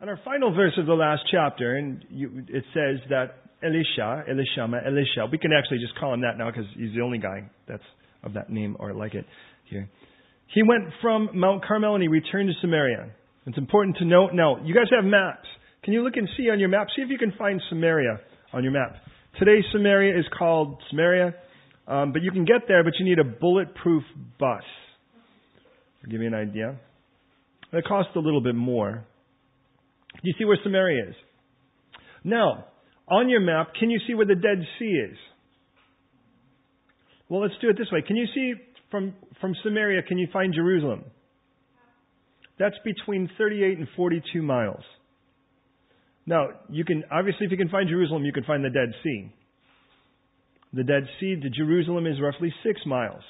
And our final verse of the last chapter, and you, it says that Elisha, Elishama, Elisha, we can actually just call him that now because he's the only guy that's of that name or like it here. He went from Mount Carmel and he returned to Samaria. It's important to note. Now, you guys have maps. Can you look and see on your map? See if you can find Samaria on your map. Today, Samaria is called Samaria, um, but you can get there, but you need a bulletproof bus. To give you an idea. It costs a little bit more. Do you see where Samaria is? Now, on your map, can you see where the Dead Sea is? Well, let's do it this way. Can you see from, from Samaria, can you find Jerusalem? That's between 38 and 42 miles. Now, you can, obviously, if you can find Jerusalem, you can find the Dead Sea. The Dead Sea to Jerusalem is roughly six miles.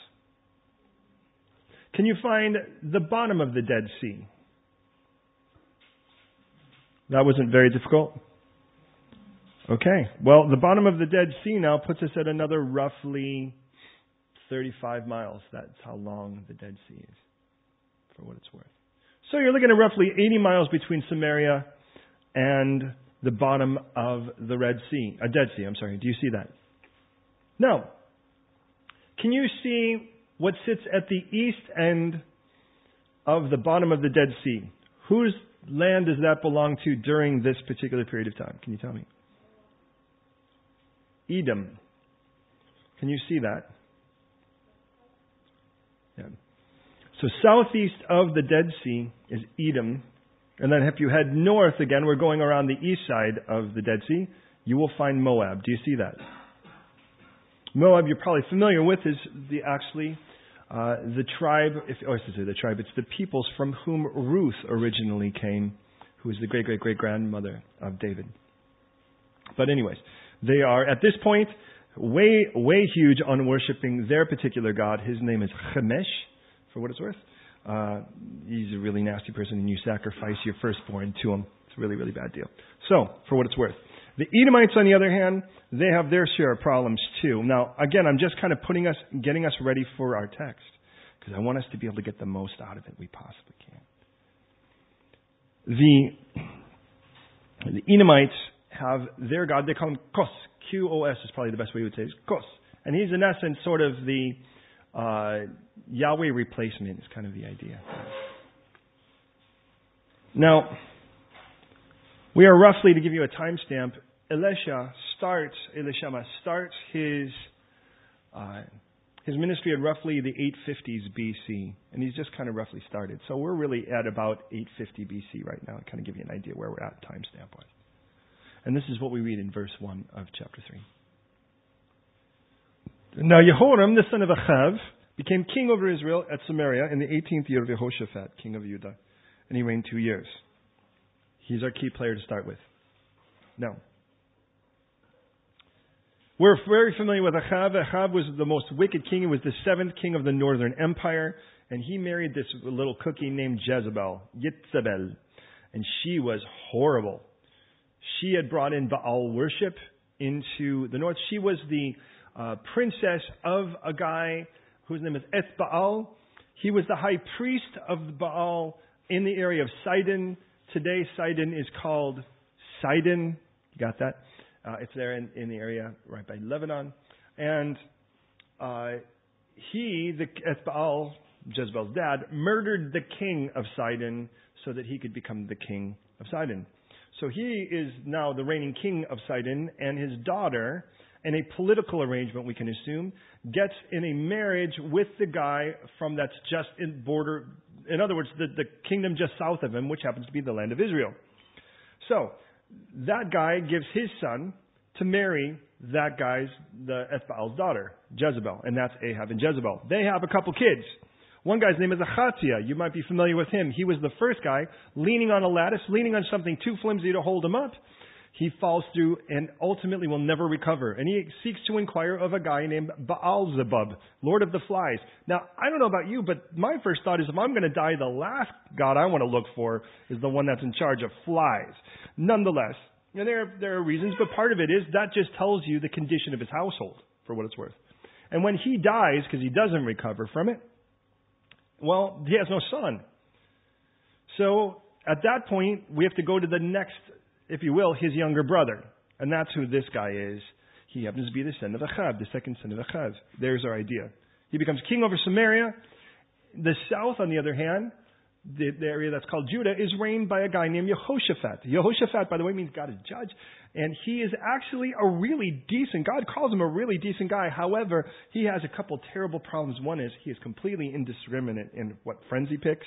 Can you find the bottom of the Dead Sea? That wasn't very difficult. Okay. Well, the bottom of the Dead Sea now puts us at another roughly 35 miles. That's how long the Dead Sea is, for what it's worth. So you're looking at roughly 80 miles between Samaria and the bottom of the Red Sea, a uh, Dead Sea. I'm sorry. Do you see that? No. Can you see what sits at the east end of the bottom of the Dead Sea? Whose land does that belong to during this particular period of time? Can you tell me? Edom. Can you see that? Yeah. So southeast of the Dead Sea is Edom. And then if you head north again, we're going around the east side of the Dead Sea, you will find Moab. Do you see that? Moab, you're probably familiar with, is the actually uh, the tribe, if, or I should the tribe, it's the peoples from whom Ruth originally came, who is the great great great grandmother of David. But anyways, they are at this point way way huge on worshiping their particular god. His name is Chemosh, for what it's worth. Uh, he's a really nasty person, and you sacrifice your firstborn to him. It's a really really bad deal. So, for what it's worth. The Edomites, on the other hand, they have their share of problems too. Now, again, I'm just kind of putting us, getting us ready for our text because I want us to be able to get the most out of it we possibly can. The, the Edomites have their god. They call him Qos. Q-O-S is probably the best way you would say it. Qos. And he's in essence sort of the uh, Yahweh replacement is kind of the idea. Now, we are roughly, to give you a timestamp, Elisha starts, Elishama starts his, uh, his ministry at roughly the 850s BC, and he's just kind of roughly started. So we're really at about 850 BC right now, to kind of give you an idea where we're at time standpoint. And this is what we read in verse 1 of chapter 3. Now Jehoram, the son of Achav, became king over Israel at Samaria in the 18th year of Jehoshaphat, king of Judah, and he reigned two years. He's our key player to start with. Now, we're very familiar with Ahab. Ahab was the most wicked king. He was the seventh king of the northern empire. And he married this little cookie named Jezebel, Yitzabel. And she was horrible. She had brought in Baal worship into the north. She was the uh, princess of a guy whose name is Ethbaal. He was the high priest of Baal in the area of Sidon. Today, Sidon is called Sidon. You got that? Uh, it's there in, in the area right by Lebanon. And uh, he, the Ethbaal, Jezebel's dad, murdered the king of Sidon so that he could become the king of Sidon. So he is now the reigning king of Sidon, and his daughter, in a political arrangement, we can assume, gets in a marriage with the guy from that's just in border, in other words, the, the kingdom just south of him, which happens to be the land of Israel. So that guy gives his son to marry that guy's, the Ethbaal's daughter, Jezebel, and that's Ahab and Jezebel. They have a couple kids. One guy's name is Achatia. You might be familiar with him. He was the first guy leaning on a lattice, leaning on something too flimsy to hold him up. He falls through and ultimately will never recover. And he seeks to inquire of a guy named Baal Zebub, Lord of the Flies. Now, I don't know about you, but my first thought is if I'm going to die, the last God I want to look for is the one that's in charge of flies. Nonetheless, and there, there are reasons, but part of it is that just tells you the condition of his household, for what it's worth. And when he dies, because he doesn't recover from it, well, he has no son. So at that point, we have to go to the next, if you will, his younger brother. And that's who this guy is. He happens to be the son of Achav, the second son of Achav. There's our idea. He becomes king over Samaria. The south, on the other hand, the, the, area that's called Judah, is reigned by a guy named Yehoshaphat. Yehoshaphat, by the way, means God is judge. And he is actually a really decent, God calls him a really decent guy. However, he has a couple terrible problems. One is he is completely indiscriminate in what friends he picks.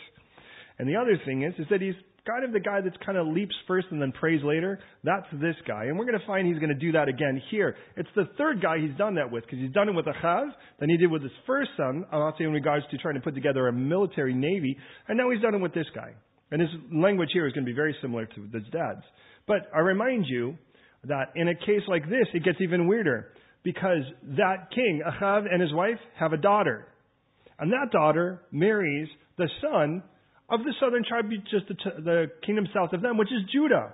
And the other thing is, is that he's kind of the guy that's kind of leaps first and then prays later. That's this guy. And we're going to find he's going to do that again here. It's the third guy he's done that with because he's done it with Achav, then he did with his first son, not in regards to trying to put together a military navy, and now he's done it with this guy. And his language here is going to be very similar to his dad's. But I remind you that in a case like this, it gets even weirder because that king, Achav, and his wife have a daughter. And that daughter marries the son of the southern tribe, just the, the kingdom south of them, which is Judah.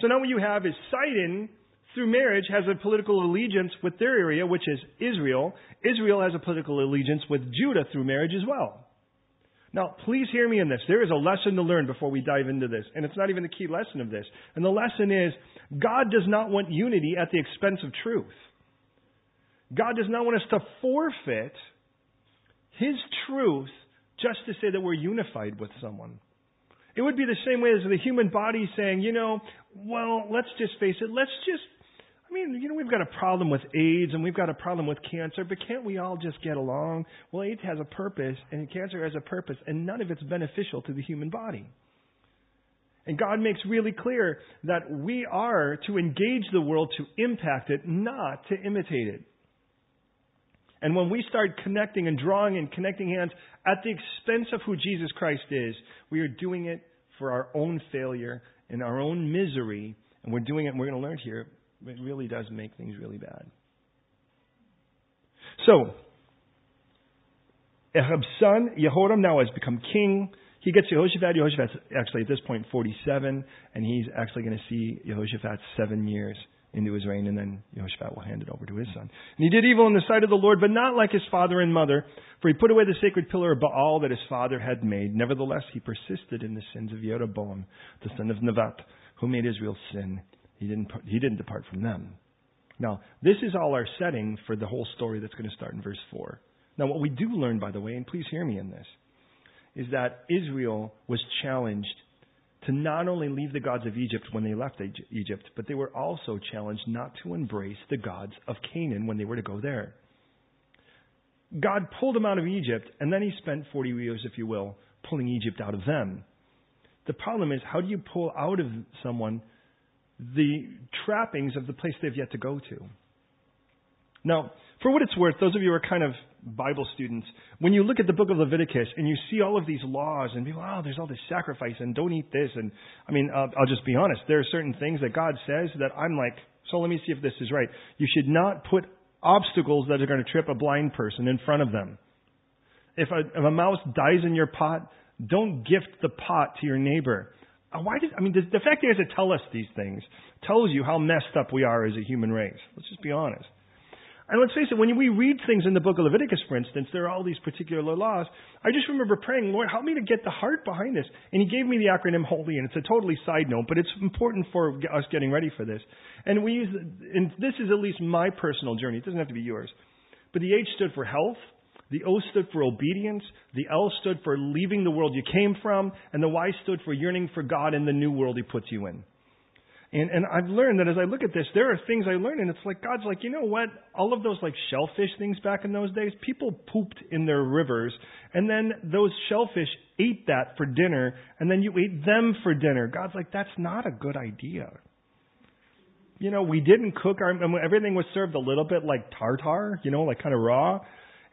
So now what you have is Sidon, through marriage, has a political allegiance with their area, which is Israel. Israel has a political allegiance with Judah through marriage as well. Now, please hear me in this. There is a lesson to learn before we dive into this, and it's not even the key lesson of this. And the lesson is God does not want unity at the expense of truth. God does not want us to forfeit His truth just to say that we're unified with someone. It would be the same way as the human body saying, you know, well, let's just face it, let's just, I mean, you know, we've got a problem with AIDS and we've got a problem with cancer, but can't we all just get along? Well, AIDS has a purpose and cancer has a purpose, and none of it's beneficial to the human body. And God makes really clear that we are to engage the world to impact it, not to imitate it. And when we start connecting and drawing and connecting hands at the expense of who Jesus Christ is, we are doing it for our own failure and our own misery. And we're doing it, and we're going to learn here, it really does make things really bad. So, Ahab's son, Jehoram, now has become king. He gets Jehoshaphat. Jehoshaphat's actually at this point 47, and he's actually going to see Jehoshaphat seven years into his reign, and then Jehoshaphat will hand it over to his son. And he did evil in the sight of the Lord, but not like his father and mother, for he put away the sacred pillar of Baal that his father had made. Nevertheless, he persisted in the sins of Jeroboam, the son of Nevat, who made Israel sin. He didn't, he didn't depart from them. Now, this is all our setting for the whole story that's going to start in verse 4. Now, what we do learn, by the way, and please hear me in this, is that Israel was challenged to not only leave the gods of Egypt when they left Egypt, but they were also challenged not to embrace the gods of Canaan when they were to go there. God pulled them out of Egypt, and then he spent 40 years, if you will, pulling Egypt out of them. The problem is, how do you pull out of someone the trappings of the place they've yet to go to? Now, for what it's worth, those of you who are kind of Bible students, when you look at the book of Leviticus and you see all of these laws and people, oh, there's all this sacrifice and don't eat this. And I mean, I'll, I'll just be honest. There are certain things that God says that I'm like, so let me see if this is right. You should not put obstacles that are going to trip a blind person in front of them. If a, if a mouse dies in your pot, don't gift the pot to your neighbor. Uh, why did, I mean, the, fact is to tell us these things tells you how messed up we are as a human race. Let's just be honest. And let's face it, when we read things in the book of Leviticus, for instance, there are all these particular laws. I just remember praying, Lord, help me to get the heart behind this. And He gave me the acronym HOLY, and it's a totally side note, but it's important for us getting ready for this. And we use, and this is at least my personal journey. It doesn't have to be yours. But the H stood for health. The O stood for obedience. The L stood for leaving the world you came from. And the Y stood for yearning for God in the new world He puts you in. And, and I've learned that as I look at this, there are things I learned, and it's like God's like, you know what? All of those like shellfish things back in those days, people pooped in their rivers, and then those shellfish ate that for dinner, and then you ate them for dinner. God's like, that's not a good idea. You know, we didn't cook our, everything was served a little bit like tartar, you know, like kind of raw.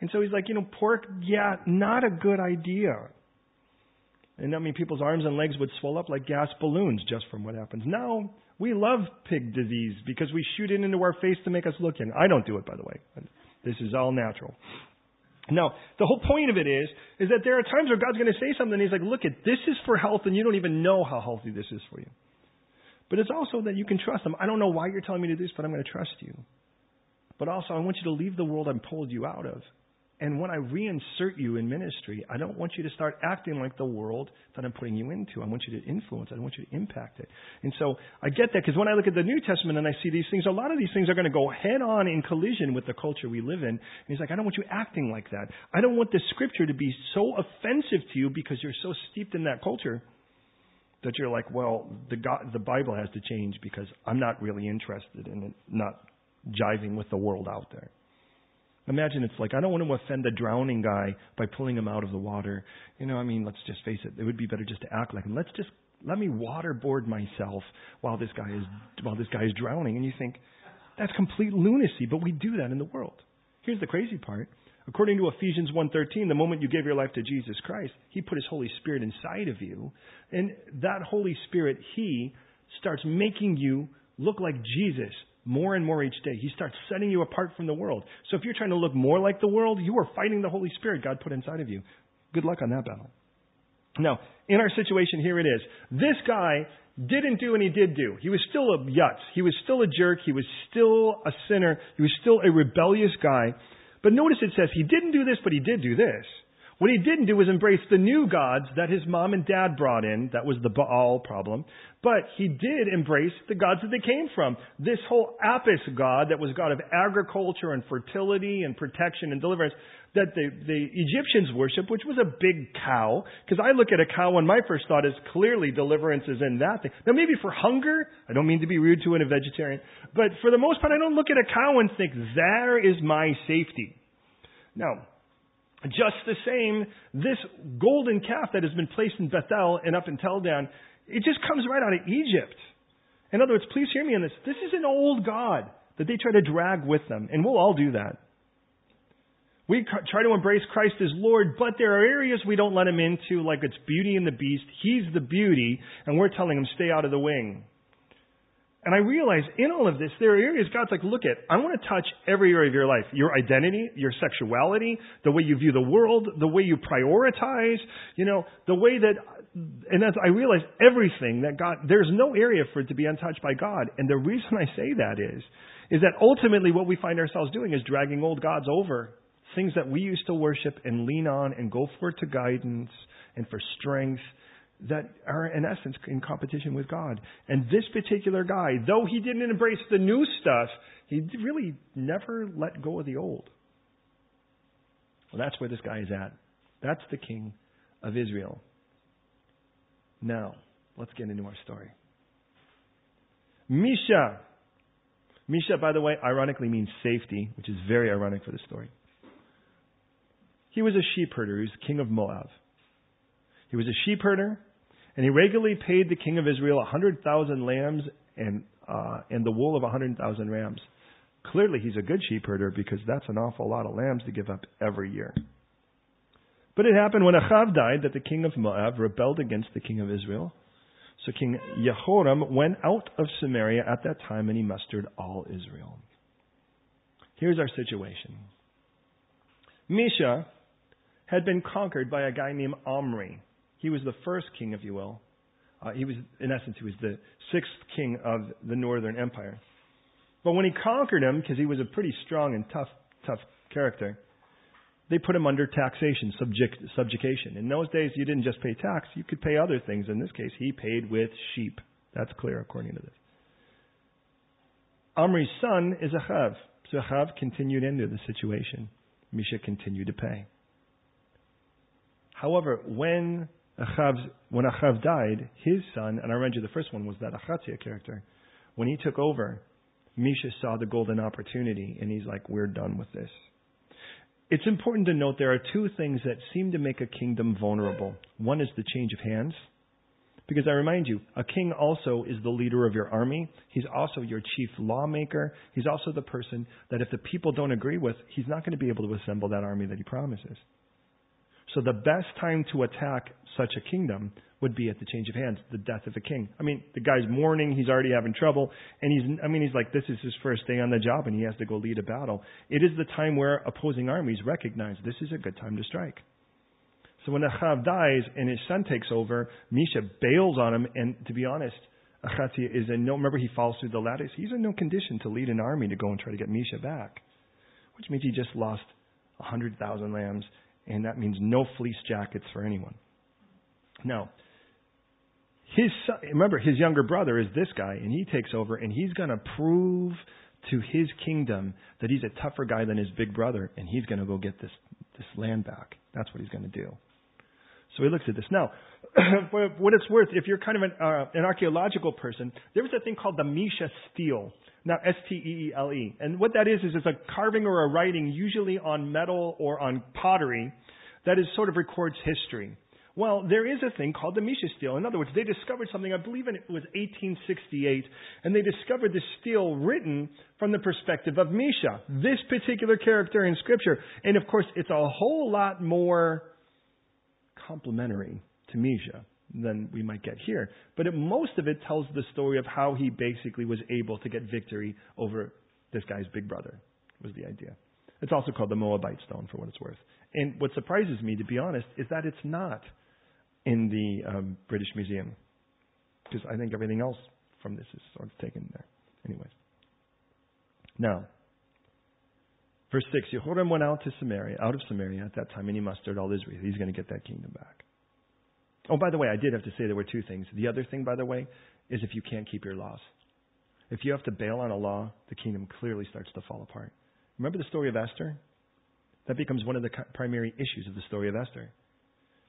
And so he's like, you know, pork, yeah, not a good idea. And I mean, people's arms and legs would swell up like gas balloons just from what happens. Now, we love pig disease because we shoot it into our face to make us look in. I don't do it, by the way. This is all natural. Now, the whole point of it is, is that there are times where God's going to say something and He's like, look at, this is for health and you don't even know how healthy this is for you. But it's also that you can trust Him. I don't know why you're telling me to do this, but I'm going to trust you. But also, I want you to leave the world I'm pulled you out of. And when I reinsert you in ministry, I don't want you to start acting like the world that I'm putting you into. I want you to influence. I want you to impact it. And so I get that because when I look at the New Testament and I see these things, a lot of these things are going to go head on in collision with the culture we live in. And he's like, I don't want you acting like that. I don't want the scripture to be so offensive to you because you're so steeped in that culture that you're like, well, the God, the Bible has to change because I'm not really interested in it, not jiving with the world out there. Imagine it's like, I don't want to offend the drowning guy by pulling him out of the water. You know, I mean, let's just face it. It would be better just to act like him. Let's just, let me waterboard myself while this guy is, while this guy is drowning. And you think, that's complete lunacy, but we do that in the world. Here's the crazy part. According to Ephesians 1:13, the moment you gave your life to Jesus Christ, he put his Holy Spirit inside of you, and that Holy Spirit he starts making you look like Jesus more and more each day. He starts setting you apart from the world. So if you're trying to look more like the world, you are fighting the Holy Spirit God put inside of you. Good luck on that battle. Now, in our situation, here it is. This guy didn't do and he did do. He was still a yutz. He was still a jerk. He was still a sinner. He was still a rebellious guy. But notice it says he didn't do this, but he did do this. What he didn't do was embrace the new gods that his mom and dad brought in. That was the Baal problem. But he did embrace the gods that they came from. This whole Apis god that was god of agriculture and fertility and protection and deliverance that the, the Egyptians worship, which was a big cow. Because I look at a cow and my first thought is clearly deliverance is in that thing. Now maybe for hunger, I don't mean to be rude to a vegetarian, but for the most part I don't look at a cow and think, there is my safety. Now, just the same, this golden calf that has been placed in Bethel and up in Tel Dan, it just comes right out of Egypt. In other words, please hear me on this. This is an old God that they try to drag with them, and we'll all do that. We try to embrace Christ as Lord, but there are areas we don't let him into, like it's beauty and the beast. He's the beauty, and we're telling him, stay out of the wing. And I realize in all of this, there are areas God's like, look at, I want to touch every area of your life. Your identity, your sexuality, the way you view the world, the way you prioritize, you know, the way that, and as I realize everything that God, there's no area for it to be untouched by God. And the reason I say that is, is that ultimately what we find ourselves doing is dragging old gods over. Things that we used to worship and lean on and go for to guidance and for strength that are in essence in competition with God. And this particular guy, though he didn't embrace the new stuff, he really never let go of the old. Well, that's where this guy is at. That's the king of Israel. Now, let's get into our story. Mesha. Mesha, by the way, ironically means safety, which is very ironic for the story. He was a sheep herder. He was king of Moab. He was a sheep herder. And he regularly paid the king of Israel a hundred thousand lambs and uh, and the wool of a hundred thousand rams. Clearly, he's a good sheep herder because that's an awful lot of lambs to give up every year. But it happened when Achav died that the king of Moab rebelled against the king of Israel. So King Jehoram went out of Samaria at that time and he mustered all Israel. Here's our situation. Mesha had been conquered by a guy named Omri. He was the first king, if you will. Uh, he was, in essence, he was the sixth king of the northern empire. But when he conquered him, because he was a pretty strong and tough, tough character, they put him under taxation, subject, subjugation. In those days, you didn't just pay tax, you could pay other things. In this case, he paid with sheep. That's clear according to this. Amri's son is Achav. So Achav continued into the situation. Mesha continued to pay. However, when Achav's, when Achav died, his son, and I read you the first one was that Achatzia character, when he took over, Mesha saw the golden opportunity and he's like, we're done with this. It's important to note there are two things that seem to make a kingdom vulnerable. One is the change of hands. Because I remind you, a king also is the leader of your army. He's also your chief lawmaker. He's also the person that if the people don't agree with, he's not going to be able to assemble that army that he promises. So the best time to attack such a kingdom would be at the change of hands, the death of a king. I mean, the guy's mourning, he's already having trouble, and he's, I mean, he's like, this is his first day on the job, and he has to go lead a battle. It is the time where opposing armies recognize this is a good time to strike. So when Achav dies and his son takes over, Mesha bails on him, and to be honest, Achatzia is in no, remember he falls through the lattice? He's in no condition to lead an army to go and try to get Mesha back. Which means he just lost 100,000 lambs, and that means no fleece jackets for anyone. Now, his son, remember his younger brother is this guy, and he takes over, and he's going to prove to his kingdom that he's a tougher guy than his big brother, and he's going to go get this this land back. That's what he's going to do. So he looks at this. Now, for what it's worth, if you're kind of an, uh, an archaeological person, there was a thing called the Mesha stele. Now, S-T-E-E-L-E. And what that is, is it's a carving or a writing, usually on metal or on pottery, that is sort of records history. Well, there is a thing called the Mesha stele. In other words, they discovered something, I believe it was 1868, and they discovered the stele written from the perspective of Mesha, this particular character in Scripture. And of course, it's a whole lot more complimentary Mesha than we might get here. But it, most of it tells the story of how he basically was able to get victory over this guy's big brother, was the idea. It's also called the Moabite stone, for what it's worth. And what surprises me, to be honest, is that it's not in the um, British Museum. Because I think everything else from this is sort of taken there. Anyways. Now, verse 6 Jehoram went out to Samaria, out of Samaria at that time, and he mustered all Israel. He's going to get that kingdom back. Oh, by the way, I did have to say there were two things. The other thing, by the way, is if you can't keep your laws. If you have to bail on a law, the kingdom clearly starts to fall apart. Remember the story of Esther? That becomes one of the primary issues of the story of Esther.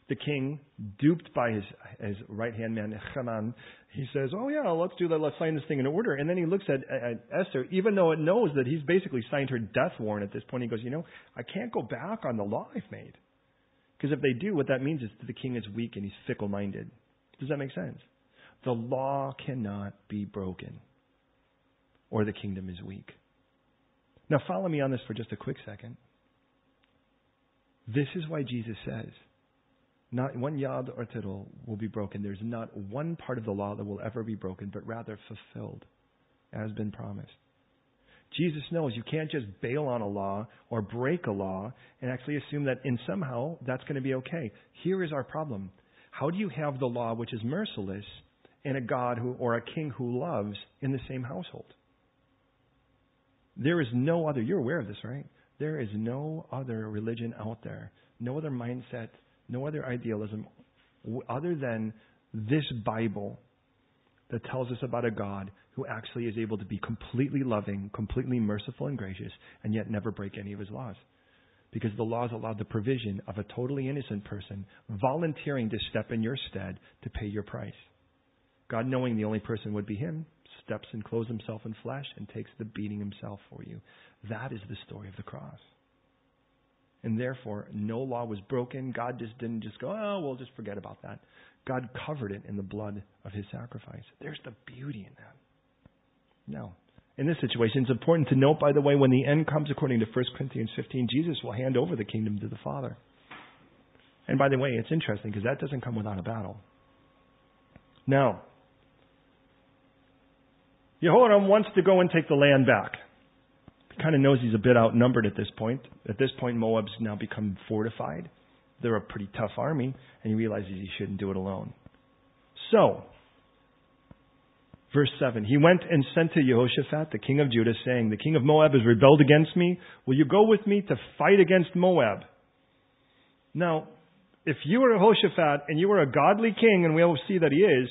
The king, duped by his, his right hand man, Haman, he says, Oh, yeah, let's do that. Let's sign this thing in order. And then he looks at, at Esther, even though it knows that he's basically signed her death warrant at this point. He goes, You know, I can't go back on the law I've made. Because if they do, what that means is that the king is weak and he's fickle minded. Does that make sense? The law cannot be broken, or the kingdom is weak. Now, follow me on this for just a quick second. This is why Jesus says, not one yod or tittle will be broken. There's not one part of the law that will ever be broken, but rather fulfilled, as been promised. Jesus knows you can't just bail on a law or break a law and actually assume that in somehow that's going to be okay. Here is our problem. How do you have the law which is merciless and a God who or a king who loves in the same household? There is no other, you're aware of this, right? There is no other religion out there, no other mindset, no other idealism other than this Bible that tells us about a God who actually is able to be completely loving, completely merciful and gracious, and yet never break any of his laws. Because the laws allowed the provision of a totally innocent person volunteering to step in your stead to pay your price. God, knowing the only person would be him, steps and clothes himself in flesh and takes the beating himself for you. That is the story of the cross. And therefore, no law was broken. God just didn't just go, oh, we'll just forget about that. God covered it in the blood of his sacrifice. There's the beauty in that. No. In this situation, it's important to note, by the way, when the end comes, according to 1 Corinthians 15, Jesus will hand over the kingdom to the Father. And by the way, it's interesting because that doesn't come without a battle. Now, Jehoram wants to go and take the land back. He kind of knows he's a bit outnumbered at this point. At this point, Moab's now become fortified. They're a pretty tough army, and he realizes he shouldn't do it alone. So, Verse 7 He went and sent to Jehoshaphat, the king of Judah, saying, The king of Moab has rebelled against me. Will you go with me to fight against Moab? Now, if you were Jehoshaphat and you were a godly king, and we all see that he is,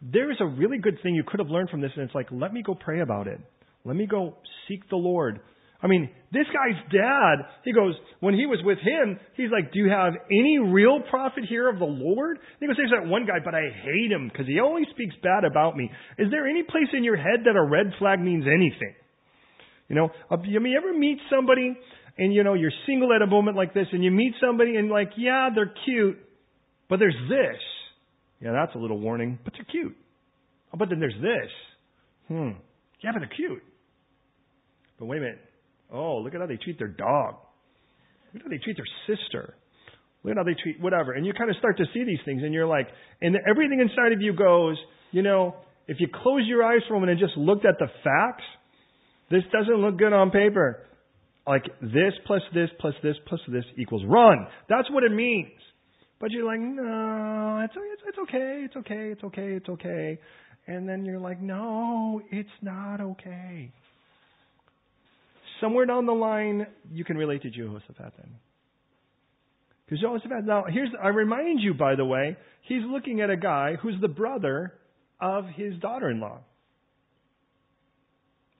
there is a really good thing you could have learned from this, and it's like, let me go pray about it. Let me go seek the Lord. I mean, this guy's dad, he goes, when he was with him, he's like, Do you have any real prophet here of the Lord? And he goes, There's that one guy, but I hate him because he always speaks bad about me. Is there any place in your head that a red flag means anything? You know, uh, you mean, ever meet somebody and, you know, you're single at a moment like this and you meet somebody and, like, yeah, they're cute, but there's this. Yeah, that's a little warning, but they're cute. Oh, but then there's this. Hmm. Yeah, but they're cute. But wait a minute. Oh, look at how they treat their dog. Look at how they treat their sister. Look at how they treat whatever. And you kind of start to see these things, and you're like, and everything inside of you goes, you know, if you close your eyes for a moment and just looked at the facts, this doesn't look good on paper. Like this plus this plus this plus this equals run. That's what it means. But you're like, no, it's, it's, it's okay, it's okay, it's okay, it's okay. And then you're like, no, it's not okay. Somewhere down the line, you can relate to Jehoshaphat then. Because Jehoshaphat, now here's, I remind you, by the way, he's looking at a guy who's the brother of his daughter-in-law.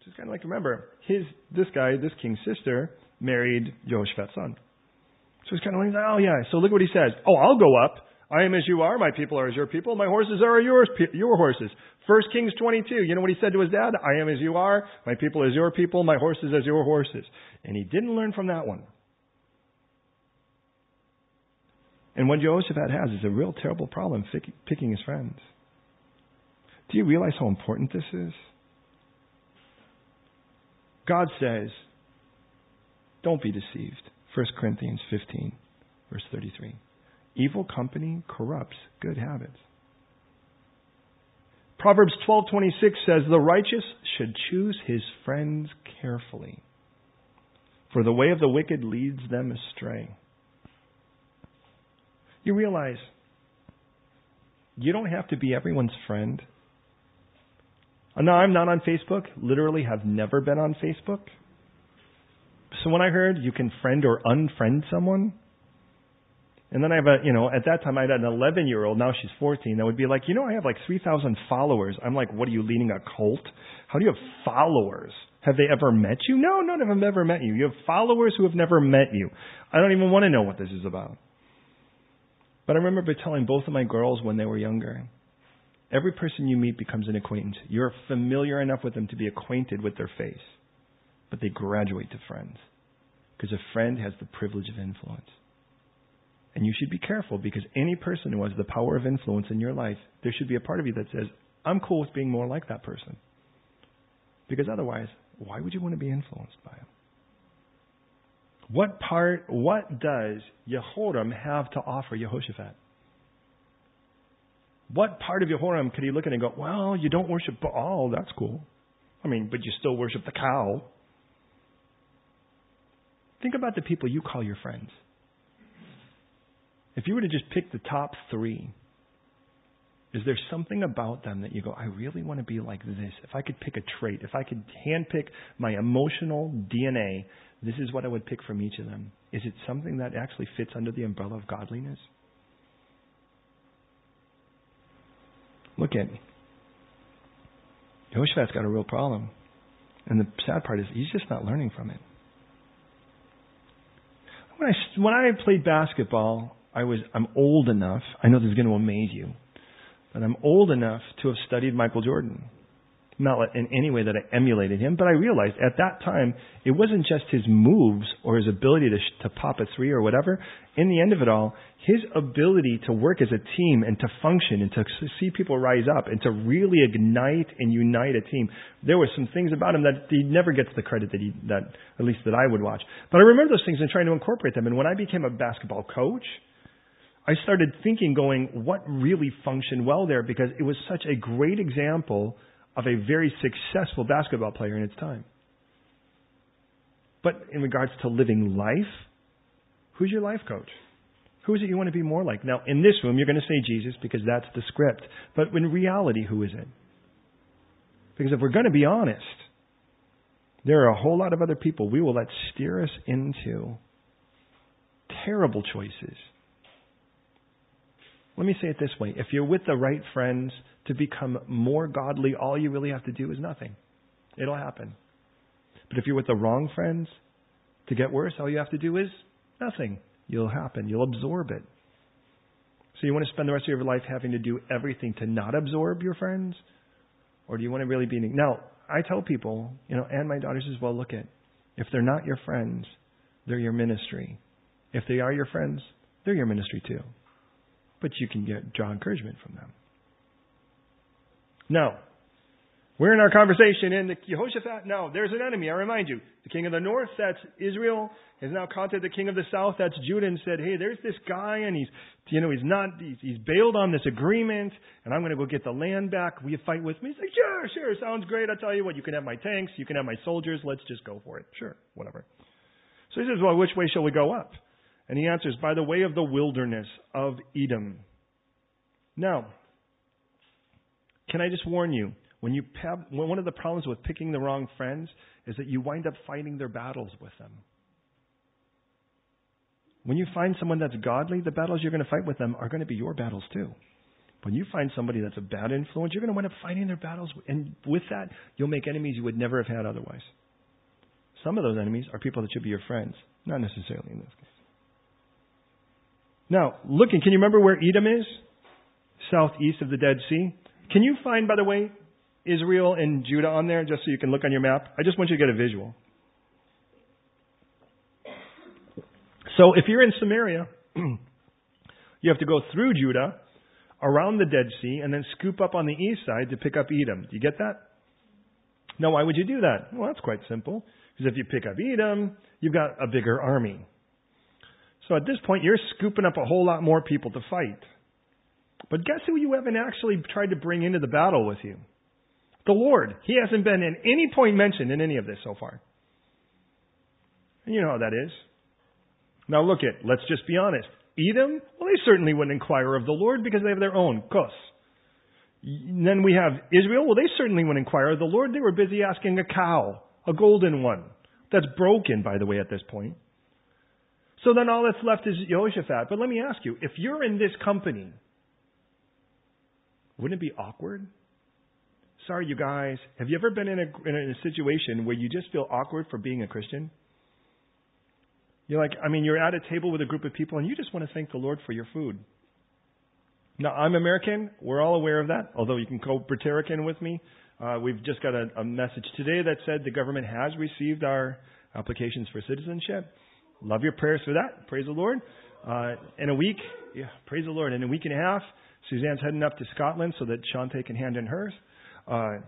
Just kind of like remember, his this guy, this king's sister, married Jehoshaphat's son. So he's kind of like, oh yeah. So look what he says. Oh, I'll go up. I am as you are. My people are as your people. My horses are yours, your horses. First Kings 22. You know what he said to his dad? I am as you are. My people as your people. My horses as your horses. And he didn't learn from that one. And what Jehoshaphat has is a real terrible problem picking his friends. Do you realize how important this is? God says, don't be deceived. 1 Corinthians 15, verse 33. Evil company corrupts good habits. Proverbs 12:26 says the righteous should choose his friends carefully for the way of the wicked leads them astray. You realize you don't have to be everyone's friend. Uh, no, I'm not on Facebook. Literally have never been on Facebook. So when I heard you can friend or unfriend someone, and then I have a, you know, at that time I had an 11 year old, now she's 14, that would be like, you know, I have like 3,000 followers. I'm like, what are you leading a cult? How do you have followers? Have they ever met you? No, none of them have ever met you. You have followers who have never met you. I don't even want to know what this is about. But I remember telling both of my girls when they were younger, every person you meet becomes an acquaintance. You're familiar enough with them to be acquainted with their face, but they graduate to friends. Because a friend has the privilege of influence. And you should be careful because any person who has the power of influence in your life, there should be a part of you that says, I'm cool with being more like that person. Because otherwise, why would you want to be influenced by him? What part, what does Jehoram have to offer Jehoshaphat? What part of Jehoram could he look at and go, well, you don't worship Baal, that's cool. I mean, but you still worship the cow. Think about the people you call your friends. If you were to just pick the top three, is there something about them that you go, I really want to be like this? If I could pick a trait, if I could handpick my emotional DNA, this is what I would pick from each of them. Is it something that actually fits under the umbrella of godliness? Look at me. Jehoshaphat's got a real problem. And the sad part is he's just not learning from it when I when I played basketball, I was I'm old enough. I know this is going to amaze you, but I'm old enough to have studied Michael Jordan not in any way that I emulated him, but I realized at that time it wasn't just his moves or his ability to, to pop a three or whatever. In the end of it all, his ability to work as a team and to function and to see people rise up and to really ignite and unite a team. There were some things about him that he never gets the credit that he, that, at least that I would watch. But I remember those things and trying to incorporate them. And when I became a basketball coach, I started thinking, going, what really functioned well there? Because it was such a great example of a very successful basketball player in its time. But in regards to living life, who's your life coach? Who is it you want to be more like? Now, in this room, you're going to say Jesus because that's the script. But in reality, who is it? Because if we're going to be honest, there are a whole lot of other people we will let steer us into terrible choices. Let me say it this way if you're with the right friends, to become more godly, all you really have to do is nothing. It'll happen. But if you're with the wrong friends, to get worse, all you have to do is nothing. You'll happen. You'll absorb it. So you want to spend the rest of your life having to do everything to not absorb your friends? Or do you want to really be. Now, I tell people, you know, and my daughters as well, look at, if they're not your friends, they're your ministry. If they are your friends, they're your ministry too. But you can get, draw encouragement from them. No. We're in our conversation in the Jehoshaphat. No, there's an enemy. I remind you. The king of the north, that's Israel, has now contacted the king of the south, that's Judah, and said, hey, there's this guy, and he's, you know, he's not, he's, he's bailed on this agreement, and I'm going to go get the land back. Will you fight with me? He's like, sure, sure, sounds great. I'll tell you what, you can have my tanks, you can have my soldiers, let's just go for it. Sure, whatever. So he says, well, which way shall we go up? And he answers, by the way of the wilderness of Edom. Now, can I just warn you? when you one of the problems with picking the wrong friends is that you wind up fighting their battles with them. When you find someone that's godly, the battles you're going to fight with them are going to be your battles too. When you find somebody that's a bad influence, you're going to wind up fighting their battles, and with that, you'll make enemies you would never have had otherwise. Some of those enemies are people that should be your friends, not necessarily in this case. Now, looking, can you remember where Edom is? Southeast of the Dead Sea. Can you find, by the way, Israel and Judah on there, just so you can look on your map? I just want you to get a visual. So if you're in Samaria, you have to go through Judah, around the Dead Sea, and then scoop up on the east side to pick up Edom. Do you get that? Now, why would you do that? Well, that's quite simple. Because if you pick up Edom, you've got a bigger army. So at this point, you're scooping up a whole lot more people to fight. But guess who you haven't actually tried to bring into the battle with you? The Lord. He hasn't been in any point mentioned in any of this so far. And you know how that is. Now look at, let's just be honest. Edom, well, they certainly wouldn't inquire of the Lord because they have their own Qos. Then we have Israel, well, they certainly wouldn't inquire of the Lord. They were busy asking a cow, a golden one. That's broken, by the way, at this point. So then all that's left is Jehoshaphat. But let me ask you, if you're in this company, wouldn't it be awkward? Sorry, you guys. Have you ever been in a, in a situation where you just feel awkward for being a Christian? You're like, I mean, you're at a table with a group of people and you just want to thank the Lord for your food. Now, I'm American. We're all aware of that, although you can go Briterican with me. Uh, we've just got a, a message today that said the government has received our applications for citizenship. Love your prayers for that. Praise the Lord. Uh, in a week, yeah, praise the Lord. In a week and a half, Suzanne's heading up to Scotland so that Shante can hand in hers. Uh,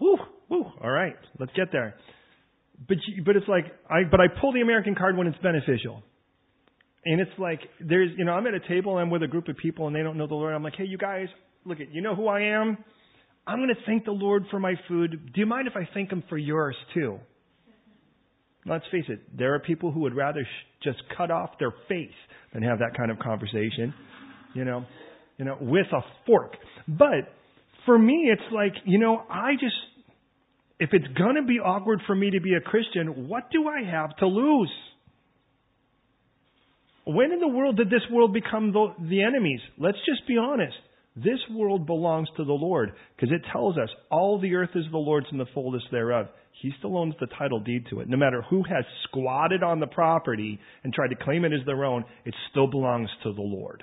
woo, woo. All right, let's get there. But but it's like I but I pull the American card when it's beneficial. And it's like there's you know I'm at a table I'm with a group of people and they don't know the Lord. I'm like, hey, you guys, look at you know who I am. I'm going to thank the Lord for my food. Do you mind if I thank Him for yours too? Let's face it, there are people who would rather sh- just cut off their face than have that kind of conversation, you know, you know, with a fork. But for me, it's like, you know, I just, if it's going to be awkward for me to be a Christian, what do I have to lose? When in the world did this world become the, the enemies? Let's just be honest. This world belongs to the Lord because it tells us all the earth is the Lord's and the fullness thereof. He still owns the title deed to it. No matter who has squatted on the property and tried to claim it as their own, it still belongs to the Lord.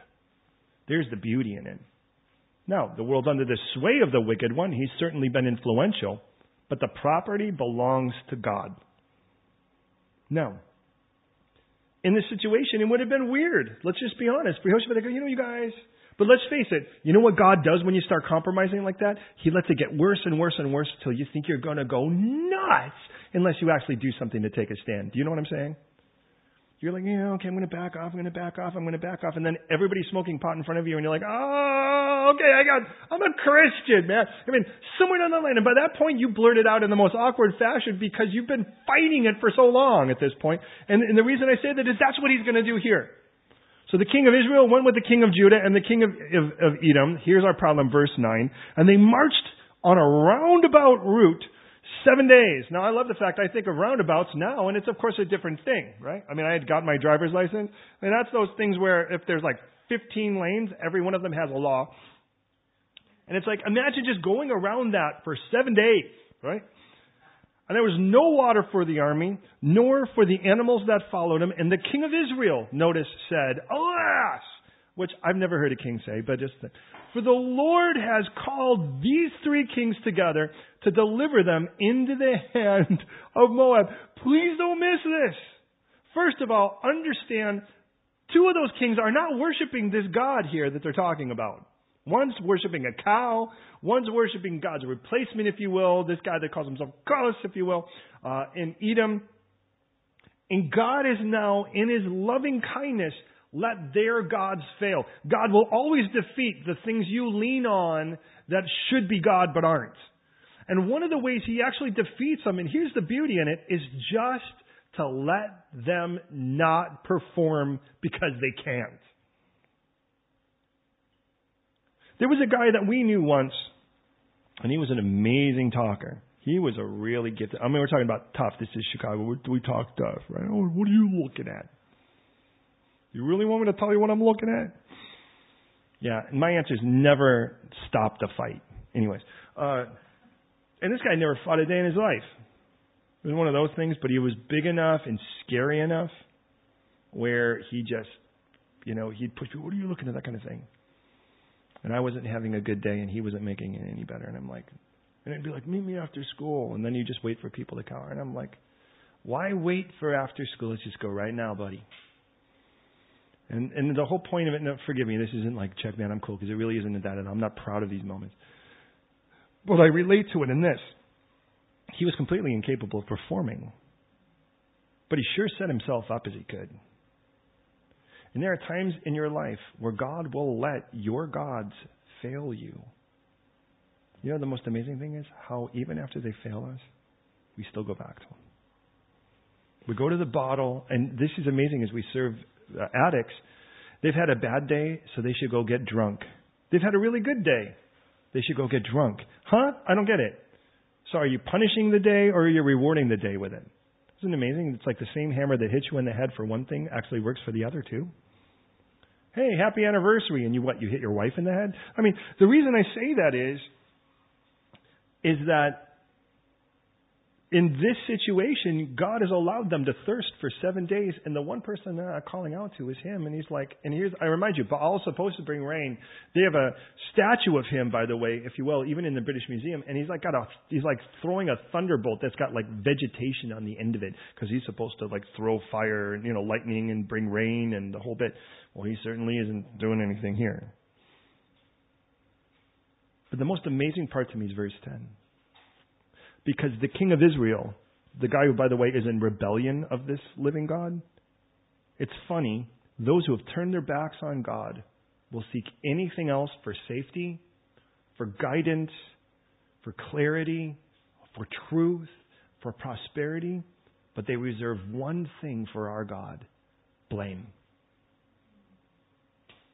There's the beauty in it. Now, the world's under the sway of the wicked one. He's certainly been influential, but the property belongs to God. Now, in this situation, it would have been weird. Let's just be honest. Jehoshaphat, they go, you know, you guys, but let's face it, you know what God does when you start compromising like that? He lets it get worse and worse and worse until you think you're going to go nuts unless you actually do something to take a stand. Do you know what I'm saying? You're like, yeah, okay, I'm going to back off, I'm going to back off, I'm going to back off, and then everybody's smoking pot in front of you, and you're like, oh, okay, I got, I'm a Christian, man. I mean, somewhere down the line, and by that point, you blurt it out in the most awkward fashion because you've been fighting it for so long at this point. And, and the reason I say that is that's what he's going to do here. So the king of Israel went with the king of Judah and the king of, of, of Edom. Here's our problem, verse 9. And they marched on a roundabout route seven days. Now I love the fact I think of roundabouts now, and it's of course a different thing, right? I mean, I had got my driver's license, and that's those things where if there's like 15 lanes, every one of them has a law. And it's like, imagine just going around that for seven days, right? And there was no water for the army, nor for the animals that followed him. And the king of Israel, notice, said, Alas! Which I've never heard a king say, but just, for the Lord has called these three kings together to deliver them into the hand of Moab. Please don't miss this. First of all, understand two of those kings are not worshiping this God here that they're talking about. One's worshiping a cow. One's worshiping God's replacement, if you will. This guy that calls himself Cuss, if you will, uh, in Edom. And God is now, in his loving kindness, let their gods fail. God will always defeat the things you lean on that should be God but aren't. And one of the ways he actually defeats them, and here's the beauty in it, is just to let them not perform because they can't. There was a guy that we knew once And he was an amazing talker. He was a really gifted. I mean, we're talking about tough. This is Chicago. We, we talk tough, right? Oh, what are you looking at? You really want me to tell you what I'm looking at? Yeah, and my answer is never stop the fight. Anyways, uh, and this guy never fought a day in his life. It was one of those things, but he was big enough and scary enough where he just, you know, he'd push me, what are you looking at, that kind of thing. And I wasn't having a good day and he wasn't making it any better. And I'm like, and it'd be like, meet me after school. And then you just wait for people to come. And I'm like, why wait for after school? Let's just go right now, buddy. And and the whole point of it, no, forgive me, this isn't like check man, I'm cool because it really isn't that, and I'm not proud of these moments. But I relate to it in this: he was completely incapable of performing, but he sure set himself up as he could. And there are times in your life where God will let your gods fail you. You know the most amazing thing is how even after they fail us, we still go back to them. We go to the bottle, and this is amazing as we serve uh, addicts, they've had a bad day, so they should go get drunk. They've had a really good day. They should go get drunk. Huh? I don't get it. So are you punishing the day or are you rewarding the day with it? Isn't it amazing? It's like the same hammer that hits you in the head for one thing actually works for the other too. Hey, happy anniversary. And you what? You hit your wife in the head? I mean, the reason I say that is, is that in this situation, God has allowed them to thirst for seven days, and the one person they're not calling out to is Him. And He's like, and here's, I remind you, Baal's supposed to bring rain. They have a statue of Him, by the way, if you will, even in the British Museum, and He's like got a, He's like throwing a thunderbolt that's got like vegetation on the end of it, because He's supposed to like throw fire, you know, lightning and bring rain and the whole bit. Well, He certainly isn't doing anything here. But the most amazing part to me is verse 10 because the king of Israel, the guy who, by the way, is in rebellion of this living God, it's funny, those who have turned their backs on God will seek anything else for safety, for guidance, for clarity, for truth, for prosperity, but they reserve one thing for our God blame.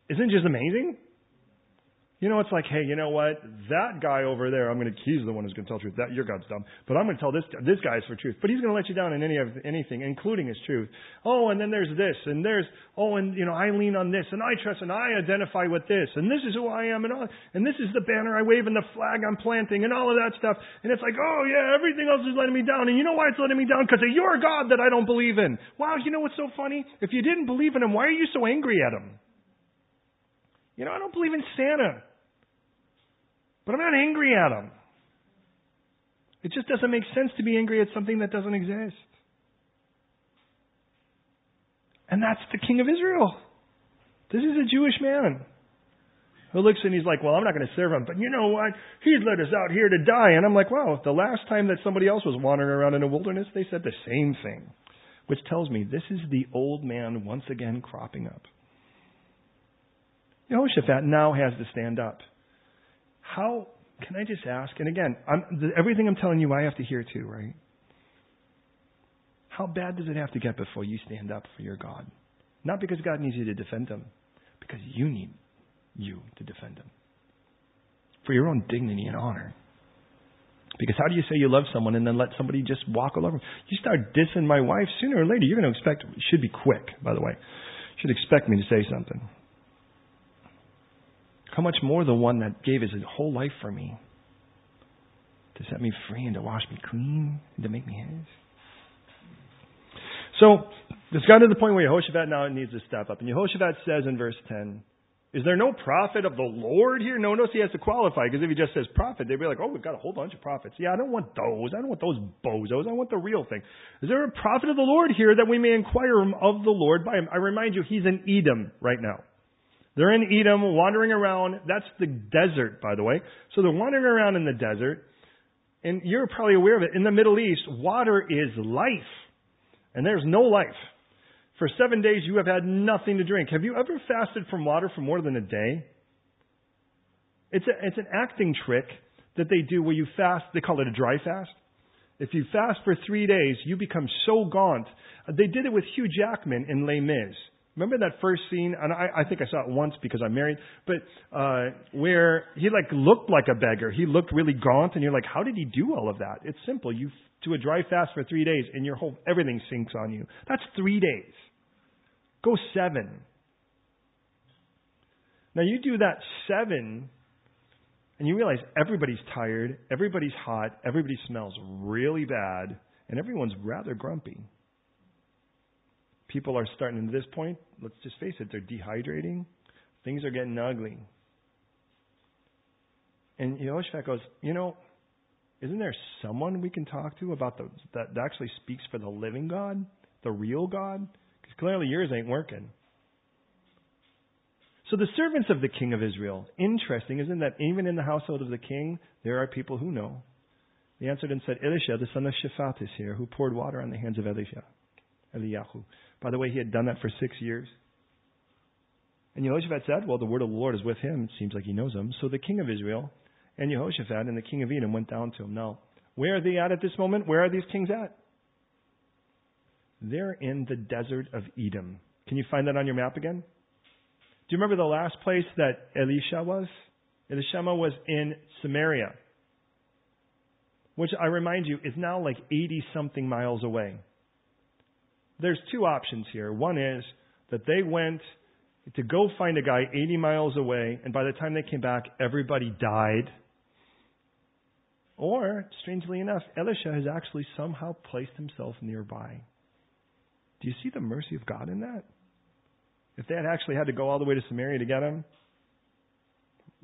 Isn't it just amazing? You know, it's like, hey, you know what? That guy over there, I'm going to, he's the one who's going to tell the truth. That, your God's dumb. But I'm going to tell this, this guy is for truth. But he's going to let you down in any of, anything, including his truth. Oh, and then there's this, and there's, oh, and, you know, I lean on this, and I trust, and I identify with this, and this is who I am, and all, and this is the banner I wave, and the flag I'm planting, and all of that stuff. And it's like, oh, yeah, everything else is letting me down. And you know why it's letting me down? Because of your God that I don't believe in. Wow, you know what's so funny? If you didn't believe in him, why are you so angry at him? You know, I don't believe in Santa. But I'm not angry at him. It just doesn't make sense to be angry at something that doesn't exist. And that's the king of Israel. This is a Jewish man who looks and he's like, Well, I'm not going to serve him, but you know what? He's led us out here to die. And I'm like, Wow, the last time that somebody else was wandering around in a wilderness, they said the same thing. Which tells me this is the old man once again cropping up. Jehoshaphat now has to stand up. How can I just ask? And again, I'm, everything I'm telling you, I have to hear too, right? How bad does it have to get before you stand up for your God? Not because God needs you to defend him, because you need you to defend him. For your own dignity and honor. Because how do you say you love someone and then let somebody just walk all over? You start dissing my wife, sooner or later, you're going to expect, should be quick, by the way, should expect me to say something. How much more the one that gave his whole life for me to set me free and to wash me clean and to make me his? So, it's gotten to the point where Yehoshaphat now needs to step up. And Yehoshaphat says in verse 10, Is there no prophet of the Lord here? No, notice he has to qualify, because if he just says prophet, they'd be like, oh, we've got a whole bunch of prophets. Yeah, I don't want those. I don't want those bozos. I want the real thing. Is there a prophet of the Lord here that we may inquire of the Lord by him? I remind you, he's in Edom right now. They're in Edom, wandering around. That's the desert, by the way. So they're wandering around in the desert. And you're probably aware of it. In the Middle East, water is life. And there's no life. For seven days, you have had nothing to drink. Have you ever fasted from water for more than a day? It's, a, it's an acting trick that they do where you fast. They call it a dry fast. If you fast for three days, you become so gaunt. They did it with Hugh Jackman in Les Mis. Remember that first scene? And I, I think I saw it once because I'm married, but uh, where he like looked like a beggar. He looked really gaunt, and you're like, how did he do all of that? It's simple. You do a dry fast for three days, and your whole everything sinks on you. That's three days. Go seven. Now you do that seven, and you realize everybody's tired, everybody's hot, everybody smells really bad, and everyone's rather grumpy people are starting at this point, let's just face it, they're dehydrating. Things are getting ugly. And Yehoshaphat goes, you know, isn't there someone we can talk to about the that actually speaks for the living God, the real God? Because clearly yours ain't working. So the servants of the king of Israel, interesting, isn't that even in the household of the king, there are people who know. They answered and said, Elisha, the son of Shaphat, is here, who poured water on the hands of Elijah, Eliyahu. By the way, he had done that for six years. And Jehoshaphat said, Well, the word of the Lord is with him. It seems like he knows him. So the king of Israel and Jehoshaphat and the king of Edom went down to him. Now, where are they at at this moment? Where are these kings at? They're in the desert of Edom. Can you find that on your map again? Do you remember the last place that Elisha was? Elishama was in Samaria, which I remind you is now like 80 something miles away there's two options here. One is that they went to go find a guy 80 miles away, and by the time they came back, everybody died. Or, strangely enough, Elisha has actually somehow placed himself nearby. Do you see the mercy of God in that? If they had actually had to go all the way to Samaria to get him,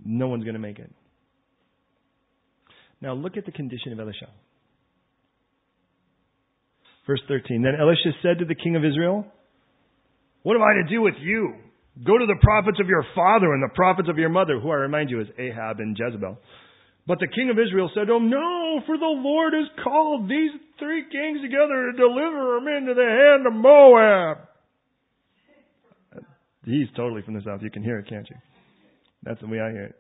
no one's going to make it. Now look at the condition of Elisha. Verse 13. Then Elisha said to the king of Israel, What have I to do with you? Go to the prophets of your father and the prophets of your mother, who I remind you is Ahab and Jezebel. But the king of Israel said to him, No, for the Lord has called these three kings together to deliver them into the hand of Moab. He's totally from the south. You can hear it, can't you? That's the way I hear it.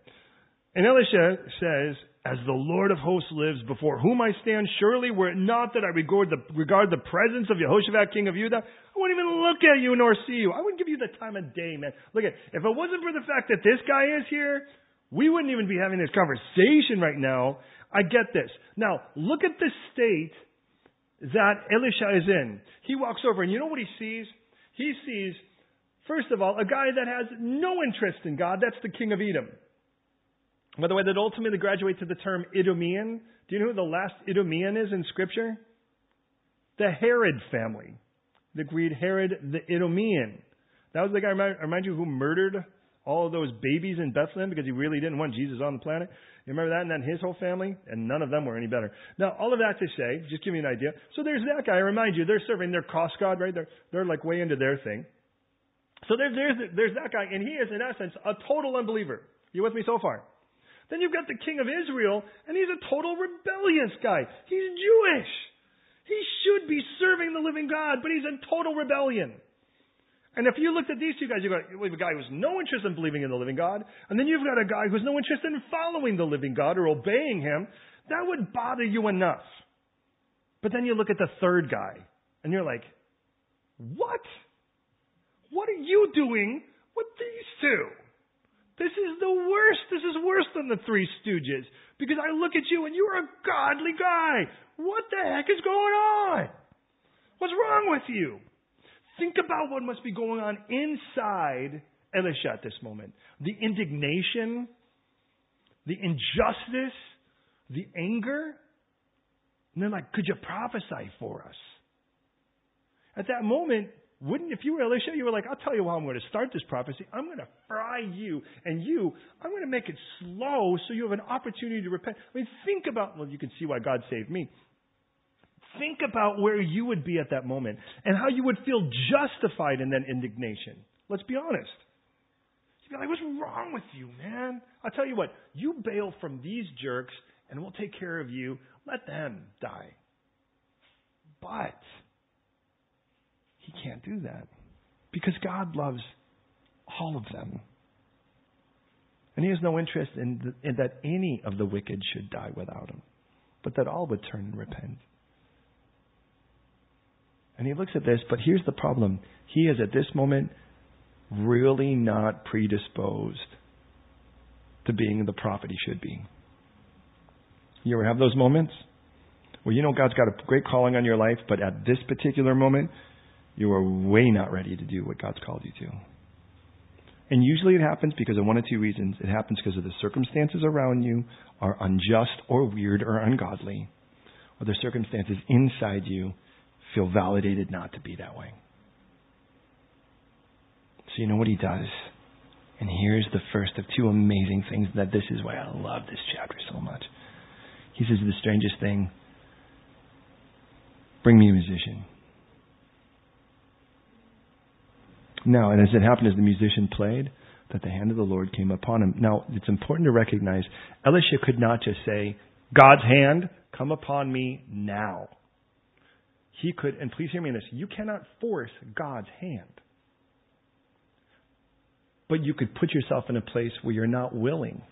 And Elisha says, as the Lord of hosts lives, before whom I stand, surely were it not that I regard the, regard the presence of Jehoshaphat, king of Judah, I wouldn't even look at you nor see you. I wouldn't give you the time of day, man. Look at, if it wasn't for the fact that this guy is here, we wouldn't even be having this conversation right now. I get this. Now, look at the state that Elisha is in. He walks over and you know what he sees? He sees, first of all, a guy that has no interest in God. That's the king of Edom. By the way, that ultimately graduates to the term Idumean. Do you know who the last Idumean is in Scripture? The Herod family. The Greek Herod the Idumean. That was the guy, remind you, who murdered all of those babies in Bethlehem because he really didn't want Jesus on the planet. You remember that? And then his whole family? And none of them were any better. Now, all of that to say, just give you an idea. So there's that guy. I remind you, they're serving their Qos god, right? They're, they're like way into their thing. So there's, there's, there's that guy, and he is, in essence, a total unbeliever. You with me so far? Then you've got the king of Israel, and he's a total rebellious guy. He's Jewish. He should be serving the living God, but he's in total rebellion. And if you looked at these two guys, you've got a guy who's no interest in believing in the living God, and then you've got a guy who's no interest in following the living God or obeying him. That would bother you enough. But then you look at the third guy, and you're like, what? What are you doing with these two? This is the worst. This is worse than the Three Stooges. Because I look at you and you're a godly guy. What the heck is going on? What's wrong with you? Think about what must be going on inside Elisha at this moment. The indignation, the injustice, the anger. And they're like, could you prophesy for us? At that moment, wouldn't, if you were Elisha, you were like, I'll tell you how I'm going to start this prophecy. I'm going to fry you, and you, I'm going to make it slow so you have an opportunity to repent. I mean, think about, well, you can see why God saved me. Think about where you would be at that moment and how you would feel justified in that indignation. Let's be honest. You'd be like, what's wrong with you, man? I'll tell you what, you bail from these jerks and we'll take care of you. Let them die. But, he can't do that because God loves all of them. And he has no interest in, the, in, that any of the wicked should die without him, but that all would turn and repent. And he looks at this, but here's the problem. He is at this moment really not predisposed to being the prophet he should be. You ever have those moments? Where you know God's got a great calling on your life, but at this particular moment, you are way not ready to do what God's called you to. And usually it happens because of one of two reasons. It happens because of the circumstances around you are unjust or weird or ungodly, or the circumstances inside you feel validated not to be that way. So you know what he does? And here's the first of two amazing things that this is why I love this chapter so much. He says the strangest thing bring me a musician. Now, and as it happened as the musician played, that the hand of the Lord came upon him. Now, it's important to recognize Elisha could not just say, God's hand, come upon me now. He could, and please hear me in this, you cannot force God's hand. But you could put yourself in a place where you're not willing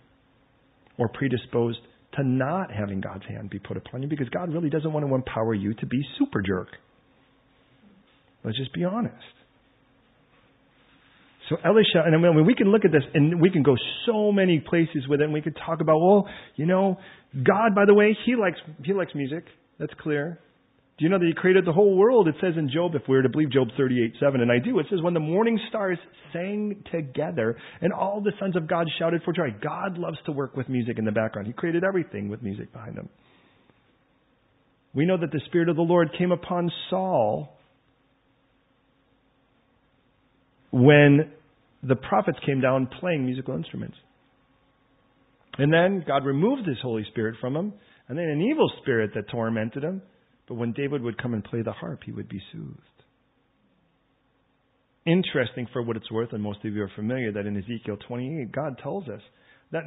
or predisposed to not having God's hand be put upon you because God really doesn't want to empower you to be super jerk. Let's just be honest. So Elisha, and I mean, we can look at this and we can go so many places with it and we could talk about, well, you know, God, by the way, He likes, He likes music. That's clear. Do you know that He created the whole world? It says in Job, if we were to believe Job 38, 7, and I do, it says, when the morning stars sang together and all the sons of God shouted for joy. God loves to work with music in the background. He created everything with music behind Him. We know that the Spirit of the Lord came upon Saul when the prophets came down playing musical instruments. And then God removed his Holy Spirit from him, and then an evil spirit that tormented him. But when David would come and play the harp, he would be soothed. Interesting for what it's worth, and most of you are familiar, that in Ezekiel 28, God tells us that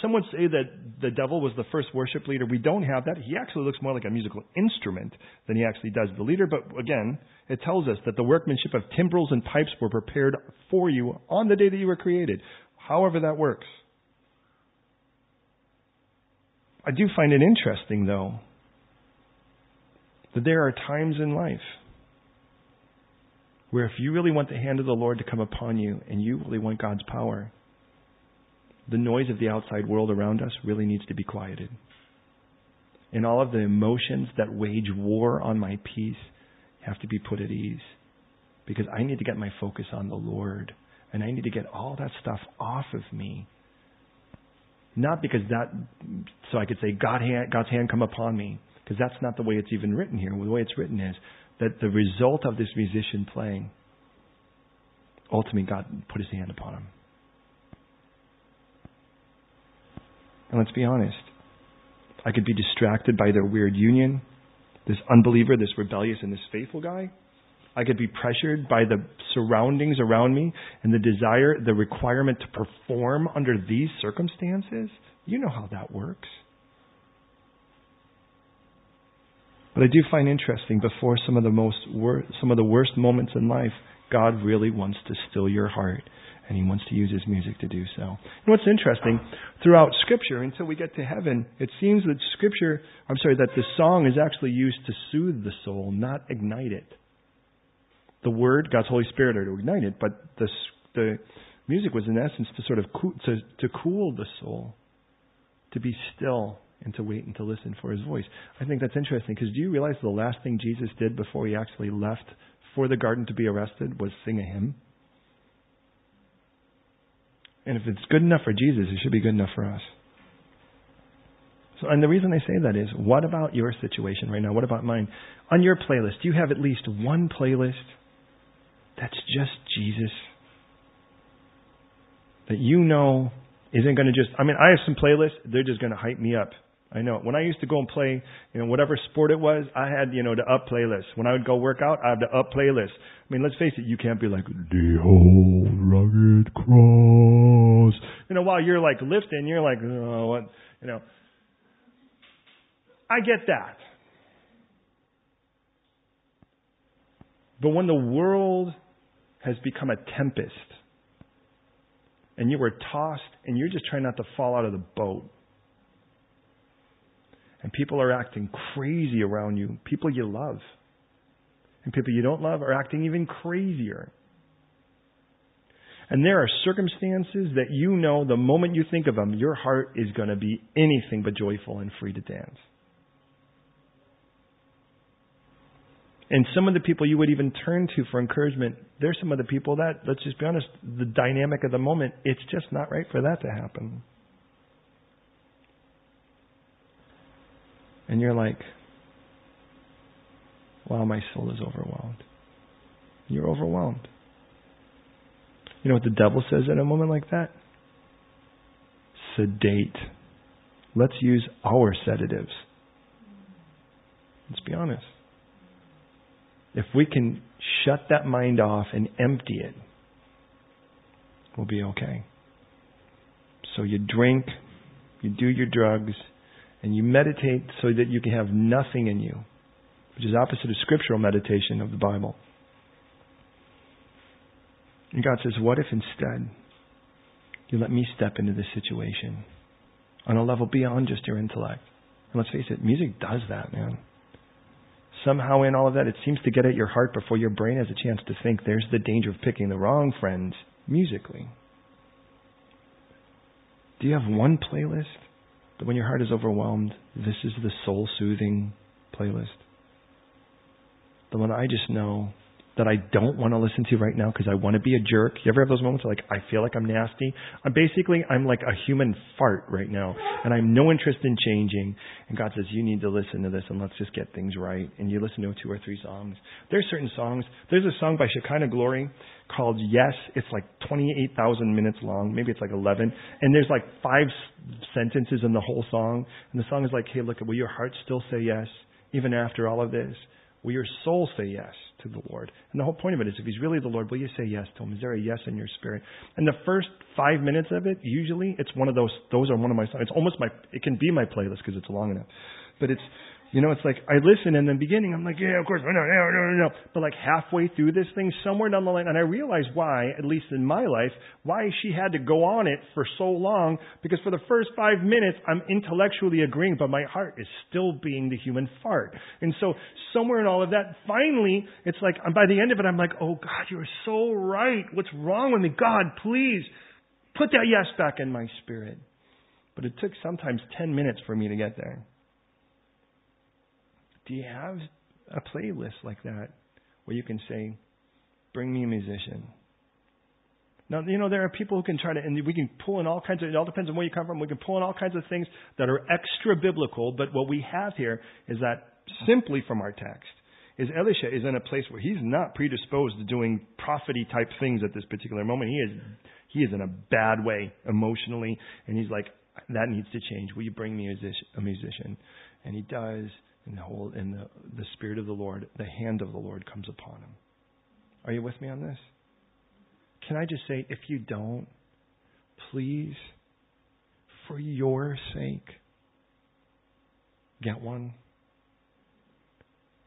some would say that the devil was the first worship leader. We don't have that. He actually looks more like a musical instrument than he actually does the leader. But again, it tells us that the workmanship of timbrels and pipes were prepared for you on the day that you were created. However that works. I do find it interesting, though, that there are times in life where if you really want the hand of the Lord to come upon you and you really want God's power, the noise of the outside world around us really needs to be quieted. And all of the emotions that wage war on my peace have to be put at ease. Because I need to get my focus on the Lord. And I need to get all that stuff off of me. Not because that, so I could say, God hand, God's hand come upon me. Because that's not the way it's even written here. The way it's written is that the result of this musician playing, ultimately God put his hand upon him. And let's be honest. I could be distracted by their weird union, this unbeliever, this rebellious, and this faithful guy. I could be pressured by the surroundings around me and the desire, the requirement to perform under these circumstances. You know how that works. But I do find interesting before some of the most wor- some of the worst moments in life, God really wants to still your heart and he wants to use his music to do so. And what's interesting, throughout Scripture, until we get to heaven, it seems that Scripture, I'm sorry, that the song is actually used to soothe the soul, not ignite it. The Word, God's Holy Spirit, are to ignite it, but the, the music was in essence to sort of cool, to, to cool the soul, to be still and to wait and to listen for his voice. I think that's interesting because do you realize the last thing Jesus did before he actually left for the garden to be arrested was sing a hymn? And if it's good enough for Jesus, it should be good enough for us. So, and the reason I say that is, what about your situation right now? What about mine? On your playlist, do you have at least one playlist that's just Jesus? That you know isn't going to just, I mean, I have some playlists, they're just going to hype me up. I know. When I used to go and play, you know, whatever sport it was, I had, you know, the up playlist. When I would go work out, I have the up playlist. I mean, let's face it, you can't be like, the whole rugged cross. You know, while you're like lifting, you're like, oh, what, you know. I get that. But when the world has become a tempest, and you were tossed, and you're just trying not to fall out of the boat, and people are acting crazy around you, people you love, and people you don't love are acting even crazier. And there are circumstances that you know the moment you think of them, your heart is going to be anything but joyful and free to dance. And some of the people you would even turn to for encouragement, there's some of the people that, let's just be honest, the dynamic of the moment, it's just not right for that to happen. And you're like, wow, my soul is overwhelmed. You're overwhelmed. You know what the devil says in a moment like that? Sedate. Let's use our sedatives. Let's be honest. If we can shut that mind off and empty it, we'll be okay. So you drink, you do your drugs, and you meditate so that you can have nothing in you, which is opposite of scriptural meditation of the Bible. And God says, What if instead you let me step into this situation on a level beyond just your intellect? And let's face it, music does that, man. Somehow, in all of that, it seems to get at your heart before your brain has a chance to think. There's the danger of picking the wrong friends musically. Do you have one playlist that when your heart is overwhelmed, this is the soul soothing playlist? The one I just know that I don't want to listen to right now because I want to be a jerk. You ever have those moments where like I feel like I'm nasty? I'm basically I'm like a human fart right now, and I'm no interest in changing. And God says you need to listen to this and let's just get things right. And you listen to two or three songs. There's certain songs. There's a song by Shekinah Glory called Yes. It's like 28,000 minutes long. Maybe it's like 11. And there's like five sentences in the whole song. And the song is like, Hey, look, will your heart still say yes even after all of this? Will your soul say yes? to the Lord. And the whole point of it is if He's really the Lord, will you say yes to Him? Is there a yes in your spirit? And the first five minutes of it, usually, it's one of those, those are one of my songs. It's almost my, it can be my playlist because it's long enough. But it's, you know, it's like I listen in the beginning, I'm like, yeah, of course, no, no, no, no, no. But like halfway through this thing, somewhere down the line, and I realized why, at least in my life, why she had to go on it for so long, because for the first five minutes, I'm intellectually agreeing, but my heart is still being the human fart. And so somewhere in all of that, finally, it's like, by the end of it, I'm like, oh God, you're so right. What's wrong with me? God, please put that yes back in my spirit. But it took sometimes 10 minutes for me to get there. Do you have a playlist like that where you can say, bring me a musician? Now, you know, there are people who can try to, and we can pull in all kinds of, it all depends on where you come from, we can pull in all kinds of things that are extra biblical, but what we have here is that simply from our text is Elisha is in a place where he's not predisposed to doing prophety type things at this particular moment. He is, he is in a bad way emotionally, and he's like, that needs to change. Will you bring me a musician? And he does, and the whole and the, the Spirit of the Lord, the hand of the Lord comes upon him. Are you with me on this? Can I just say, if you don't, please, for your sake, get one.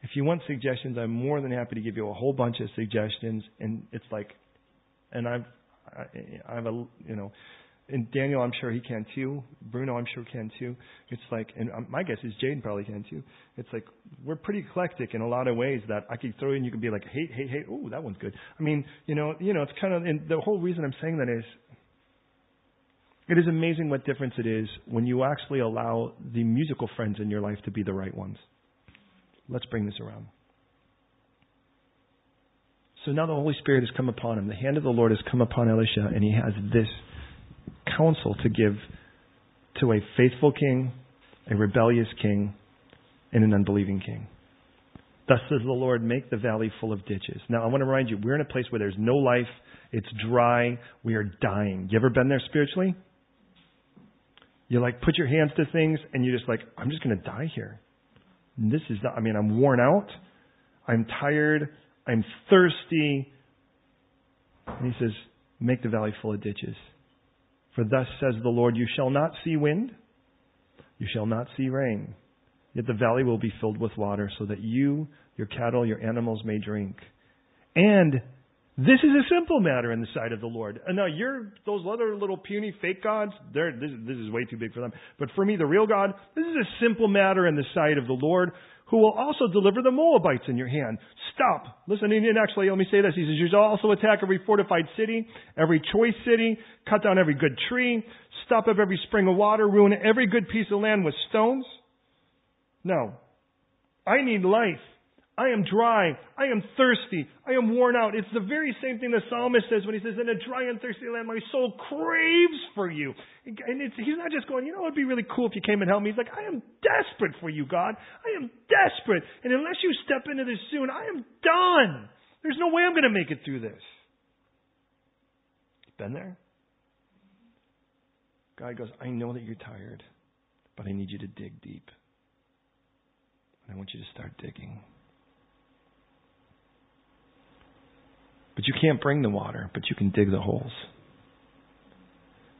If you want suggestions, I'm more than happy to give you a whole bunch of suggestions. And it's like, and I've, I, I've a, you know, and Daniel, I'm sure he can too. Bruno, I'm sure can too. It's like, and um, my guess is Jaden probably can too. It's like we're pretty eclectic in a lot of ways that I could throw in. You could be like, hey, hey, hey, oh, that one's good. I mean, you know, you know, it's kind of. And the whole reason I'm saying that is, it is amazing what difference it is when you actually allow the musical friends in your life to be the right ones. Let's bring this around. So now the Holy Spirit has come upon him. The hand of the Lord has come upon Elisha, and he has this counsel to give to a faithful king, a rebellious king, and an unbelieving king. Thus says the Lord, make the valley full of ditches. Now, I want to remind you, we're in a place where there's no life. It's dry. We are dying. You ever been there spiritually? You like put your hands to things and you're just like, I'm just going to die here. And this is not, I mean, I'm worn out. I'm tired. I'm thirsty. And he says, make the valley full of ditches. For thus says the Lord, You shall not see wind, you shall not see rain, yet the valley will be filled with water, so that you, your cattle, your animals may drink. And this is a simple matter in the sight of the Lord. And now you're those other little puny fake gods. They're, this, this is way too big for them. But for me, the real God, this is a simple matter in the sight of the Lord, who will also deliver the Moabites in your hand. Stop. Listen, and actually, let me say this. He says, You shall also attack every fortified city, every choice city, cut down every good tree, stop up every spring of water, ruin every good piece of land with stones. No. I need life. I am dry. I am thirsty. I am worn out. It's the very same thing the psalmist says when he says, In a dry and thirsty land, my soul craves for you. And he's not just going, You know, it'd be really cool if you came and helped me. He's like, I am desperate for you, God. I am desperate. And unless you step into this soon, I am done. There's no way I'm going to make it through this. Been there? God goes, I know that you're tired, but I need you to dig deep. And I want you to start digging. But you can't bring the water, but you can dig the holes.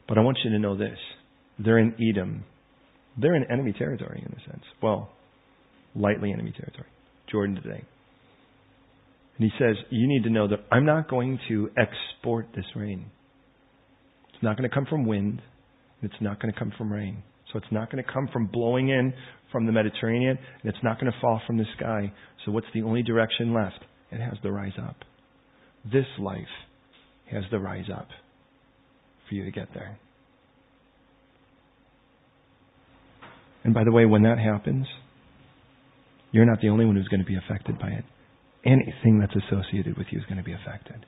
But I want you to know this. They're in Edom. They're in enemy territory in a sense. Well, lightly enemy territory. Jordan today. And he says, You need to know that I'm not going to export this rain. It's not going to come from wind. And it's not going to come from rain. So it's not going to come from blowing in from the Mediterranean, and it's not going to fall from the sky. So what's the only direction left? It has to rise up this life has to rise up for you to get there. And by the way, when that happens, you're not the only one who's going to be affected by it. Anything that's associated with you is going to be affected.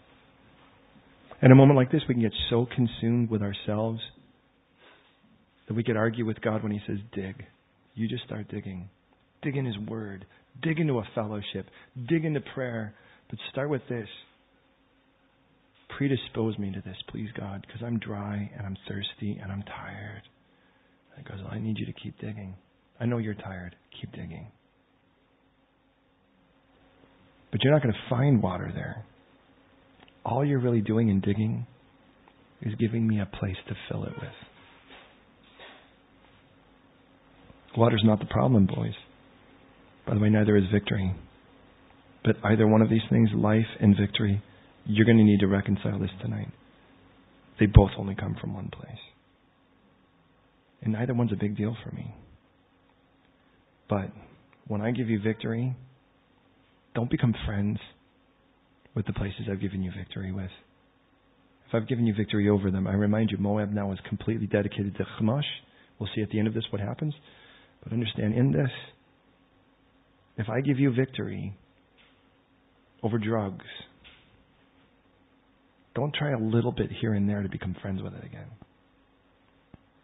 In a moment like this, we can get so consumed with ourselves that we could argue with God when He says, dig. You just start digging. Dig in His Word. Dig into a fellowship. Dig into prayer. But start with this predispose me to this, please, God, because I'm dry and I'm thirsty and I'm tired. And he goes, I need you to keep digging. I know you're tired. Keep digging. But you're not going to find water there. All you're really doing in digging is giving me a place to fill it with. Water's not the problem, boys. By the way, neither is victory. But either one of these things, life and victory, you're going to need to reconcile this tonight. They both only come from one place. And neither one's a big deal for me. But when I give you victory, don't become friends with the places I've given you victory with. If I've given you victory over them, I remind you, Moab now is completely dedicated to Chemosh. We'll see at the end of this what happens. But understand, in this, if I give you victory over drugs, don't try a little bit here and there to become friends with it again.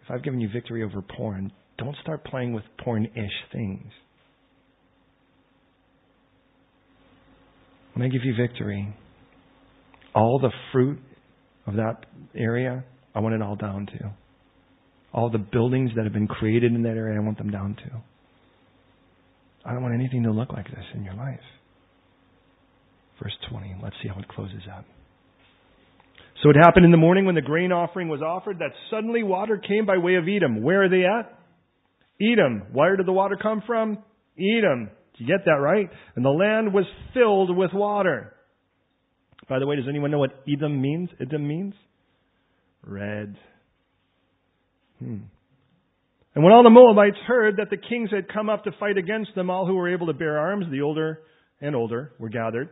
If I've given you victory over porn, don't start playing with porn ish things. When I give you victory, all the fruit of that area, I want it all down to. All the buildings that have been created in that area, I want them down to. I don't want anything to look like this in your life. Verse 20, let's see how it closes out. So it happened in the morning when the grain offering was offered that suddenly water came by way of Edom. Where are they at? Edom. Where did the water come from? Edom. Did you get that right? And the land was filled with water. By the way, does anyone know what Edom means? Edom means? Red. Hmm. And when all the Moabites heard that the kings had come up to fight against them, all who were able to bear arms, the older and older, were gathered.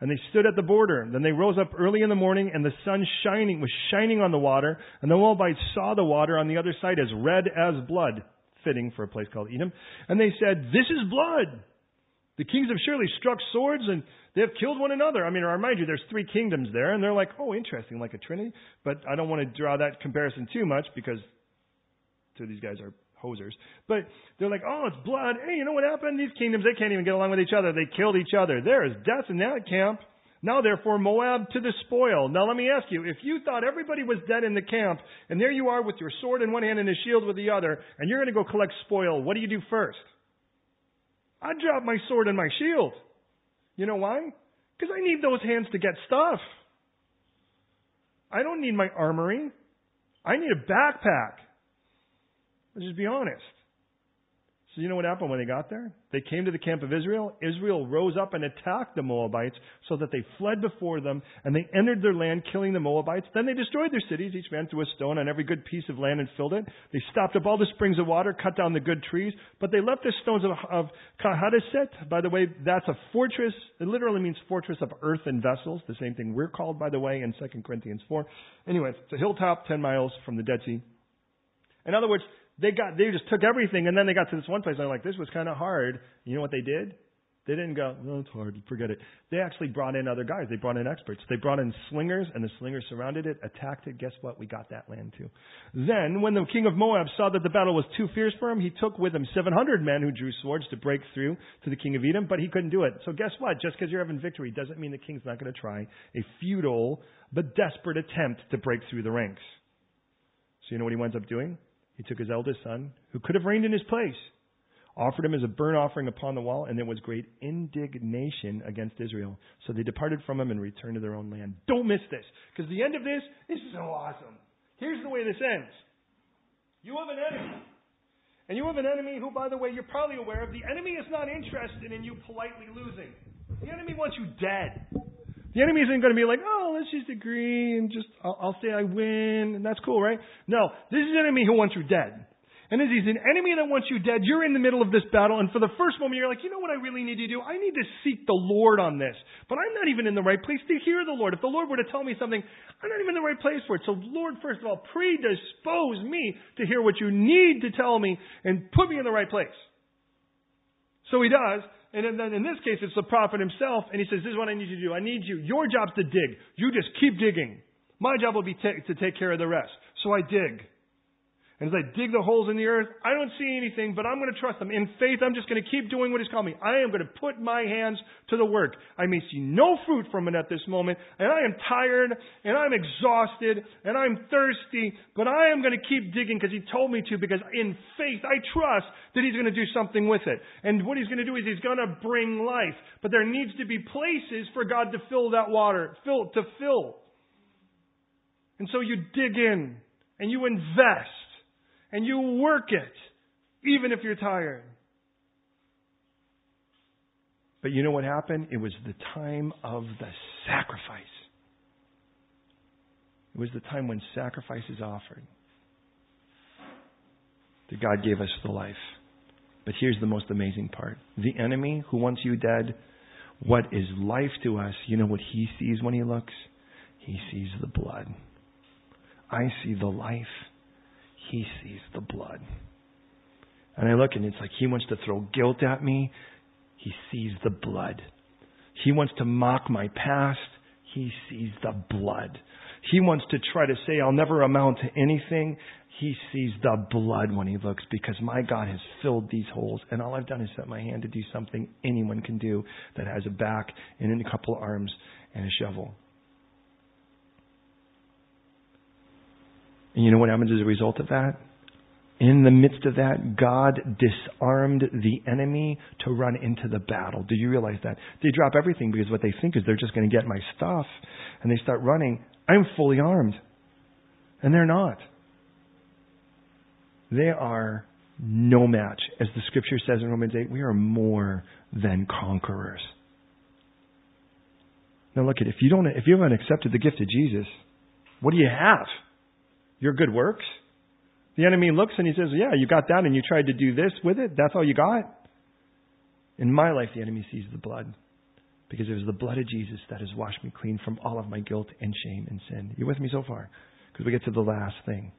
And they stood at the border. Then they rose up early in the morning, and the sun shining was shining on the water. And the Moabites saw the water on the other side as red as blood, fitting for a place called Edom. And they said, "This is blood. The kings have surely struck swords, and they have killed one another." I mean, I remind you, there's three kingdoms there, and they're like, "Oh, interesting, like a trinity." But I don't want to draw that comparison too much because two of these guys are hosers. But they're like, oh, it's blood. Hey, you know what happened? These kingdoms, they can't even get along with each other. They killed each other. There is death in that camp. Now therefore Moab to the spoil. Now let me ask you, if you thought everybody was dead in the camp, and there you are with your sword in one hand and a shield with the other, and you're going to go collect spoil, what do you do first? I drop my sword and my shield. You know why? Because I need those hands to get stuff. I don't need my armory. I need a backpack. Let's just be honest. So you know what happened when they got there? They came to the camp of Israel. Israel rose up and attacked the Moabites so that they fled before them and they entered their land killing the Moabites. Then they destroyed their cities. Each man threw a stone on every good piece of land and filled it. They stopped up all the springs of water, cut down the good trees, but they left the stones of, of. By the way, that's a fortress. It literally means fortress of earthen vessels. The same thing we're called, by the way, in 2 Corinthians 4. Anyway, it's a hilltop 10 miles from the Dead Sea. In other words, they got they just took everything and then they got to this one place and they're like, this was kind of hard. You know what they did? They didn't go, no, it's hard, forget it. They actually brought in other guys. They brought in experts. They brought in slingers, and the slingers surrounded it, attacked it. Guess what? We got that land too. Then, when the king of Moab saw that the battle was too fierce for him, he took with him 700 men who drew swords to break through to the king of Edom, but he couldn't do it. So guess what? Just because you're having victory doesn't mean the king's not going to try a futile but desperate attempt to break through the ranks. So you know what he winds up doing? He took his eldest son, who could have reigned in his place, offered him as a burnt offering upon the wall, and there was great indignation against Israel. So they departed from him and returned to their own land. Don't miss this, because the end of this is so awesome. Here's the way this ends. You have an enemy. And you have an enemy who, by the way, you're probably aware of. The enemy is not interested in you politely losing. The enemy wants you dead. The enemy isn't going to be like, oh, let's just agree and just, I'll, I'll say I win, and that's cool, right? No, this is an enemy who wants you dead. And as he's an enemy that wants you dead, you're in the middle of this battle, and for the first moment, you're like, you know what I really need to do? I need to seek the Lord on this. But I'm not even in the right place to hear the Lord. If the Lord were to tell me something, I'm not even in the right place for it. So, Lord, first of all, predispose me to hear what you need to tell me and put me in the right place. So he does, and then in this case, it's the prophet himself, and he says, This is what I need you to do. I need you. Your job's to dig. You just keep digging. My job will be to take care of the rest. So I dig. And as I dig the holes in the earth, I don't see anything, but I'm going to trust him. In faith, I'm just going to keep doing what he's called me. I am going to put my hands to the work. I may see no fruit from it at this moment, and I am tired, and I'm exhausted, and I'm thirsty, but I am going to keep digging because he told me to, because in faith, I trust that he's going to do something with it. And what he's going to do is he's going to bring life. But there needs to be places for God to fill that water, fill, to fill. And so you dig in, and you invest and you work it, even if you're tired. But you know what happened? It was the time of the sacrifice. It was the time when sacrifice is offered. That God gave us the life. But here's the most amazing part. The enemy who wants you dead, what is life to us, you know what he sees when he looks? He sees the blood. I see the life he sees the blood. And I look and it's like he wants to throw guilt at me. He sees the blood. He wants to mock my past. He sees the blood. He wants to try to say I'll never amount to anything. He sees the blood when he looks because my God has filled these holes. And all I've done is set my hand to do something anyone can do that has a back and a couple of arms and a shovel. And you know what happens as a result of that? In the midst of that, God disarmed the enemy to run into the battle. Do you realize that? They drop everything because what they think is they're just going to get my stuff. And they start running. I'm fully armed. And they're not. They are no match. As the scripture says in Romans 8, we are more than conquerors. Now look at if you don't if you haven't accepted the gift of Jesus, what do you have? Your good works? The enemy looks and he says, Yeah, you got that and you tried to do this with it. That's all you got? In my life, the enemy sees the blood because it was the blood of Jesus that has washed me clean from all of my guilt and shame and sin. You with me so far? Because we get to the last thing.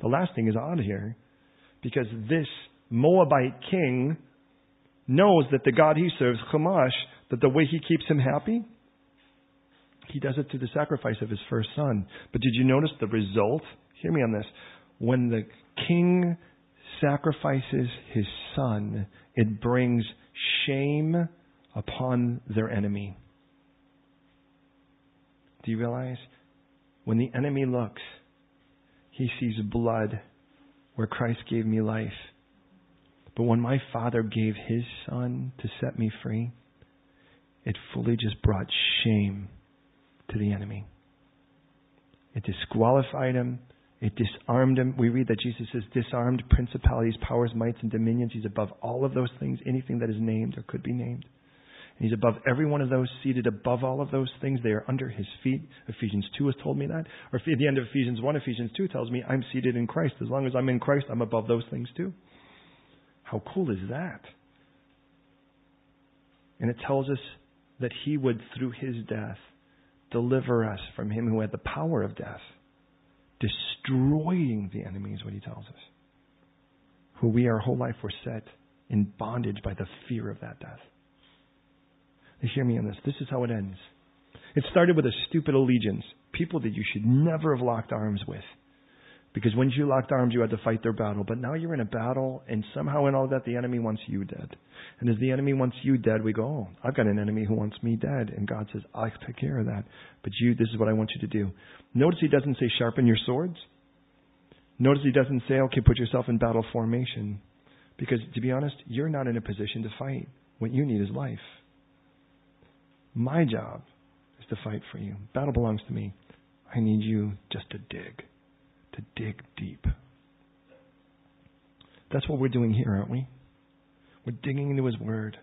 The last thing is odd here because this Moabite king knows that the God he serves, Chemosh, that the way he keeps him happy he does it through the sacrifice of his first son. But did you notice the result? Hear me on this. When the king sacrifices his son, it brings shame upon their enemy. Do you realize? When the enemy looks, he sees blood where Christ gave me life. But when my Father gave his Son to set me free, it fully just brought shame to the enemy. It disqualified him. It disarmed him. We read that Jesus is disarmed principalities, powers, mights, and dominions. He's above all of those things, anything that is named or could be named. And he's above every one of those, seated above all of those things. They are under his feet. Ephesians 2 has told me that. Or at the end of Ephesians 1, Ephesians 2 tells me I'm seated in Christ. As long as I'm in Christ, I'm above those things too. How cool is that? And it tells us that he would, through his death, deliver us from him who had the power of death, destroying the enemy, is what he tells us. Who we our whole life were set in bondage by the fear of that death. Now hear me on this. This is how it ends. It started with a stupid allegiance. People that you should never have locked arms with. Because when you locked arms, you had to fight their battle. But now you're in a battle, and somehow in all that, the enemy wants you dead. And as the enemy wants you dead, we go, oh, I've got an enemy who wants me dead. And God says, I'll take care of that. But you, this is what I want you to do. Notice he doesn't say sharpen your swords. Notice he doesn't say, okay, put yourself in battle formation. Because to be honest, you're not in a position to fight. What you need is life. My job is to fight for you. Battle belongs to me. I need you just to dig to dig deep. That's what we're doing here, aren't we? We're digging into His Word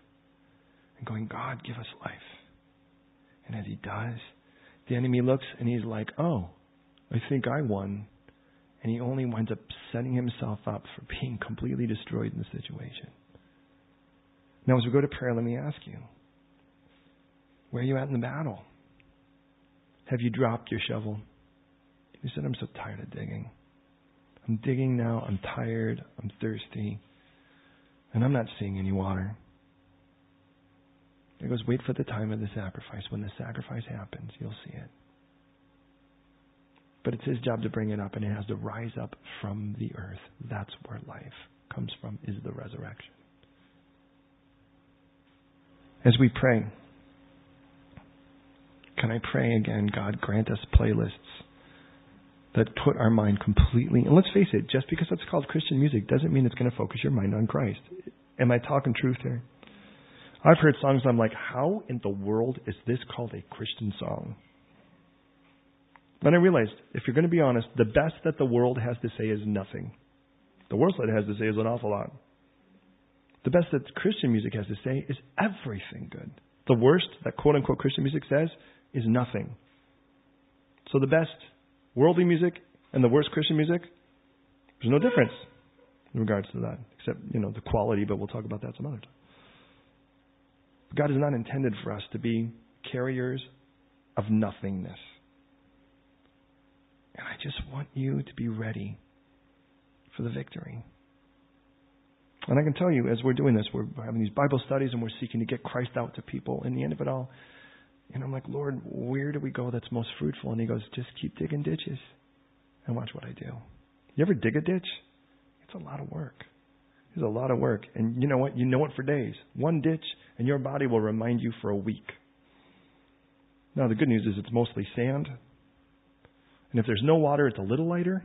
and going, God, give us life. And as He does, the enemy looks and he's like, oh, I think I won. And he only winds up setting himself up for being completely destroyed in the situation. Now, as we go to prayer, let me ask you where are you at in the battle? Have you dropped your shovel? He said, I'm so tired of digging. I'm digging now. I'm tired. I'm thirsty. And I'm not seeing any water. He goes, wait for the time of the sacrifice. When the sacrifice happens, you'll see it. But it's his job to bring it up, and it has to rise up from the earth. That's where life comes from, is the resurrection. As we pray, can I pray again, God, grant us playlists that put our mind completely, and let's face it, just because it's called Christian music doesn't mean it's going to focus your mind on Christ. Am I talking truth here? I've heard songs I'm like, how in the world is this called a Christian song? Then I realized, if you're going to be honest, the best that the world has to say is nothing. The worst that it has to say is an awful lot. The best that Christian music has to say is everything good. The worst that quote unquote Christian music says is nothing. So the best worldly music and the worst Christian music, there's no difference in regards to that, except, you know, the quality, but we'll talk about that some other time. God is not intended for us to be carriers of nothingness. And I just want you to be ready for the victory. And I can tell you, as we're doing this, we're having these Bible studies and we're seeking to get Christ out to people. In the end of it all, and I'm like, Lord, where do we go that's most fruitful? And he goes, just keep digging ditches and watch what I do. You ever dig a ditch? It's a lot of work. It's a lot of work. And you know what? You know it for days. One ditch, and your body will remind you for a week. Now, the good news is it's mostly sand. And if there's no water, it's a little lighter.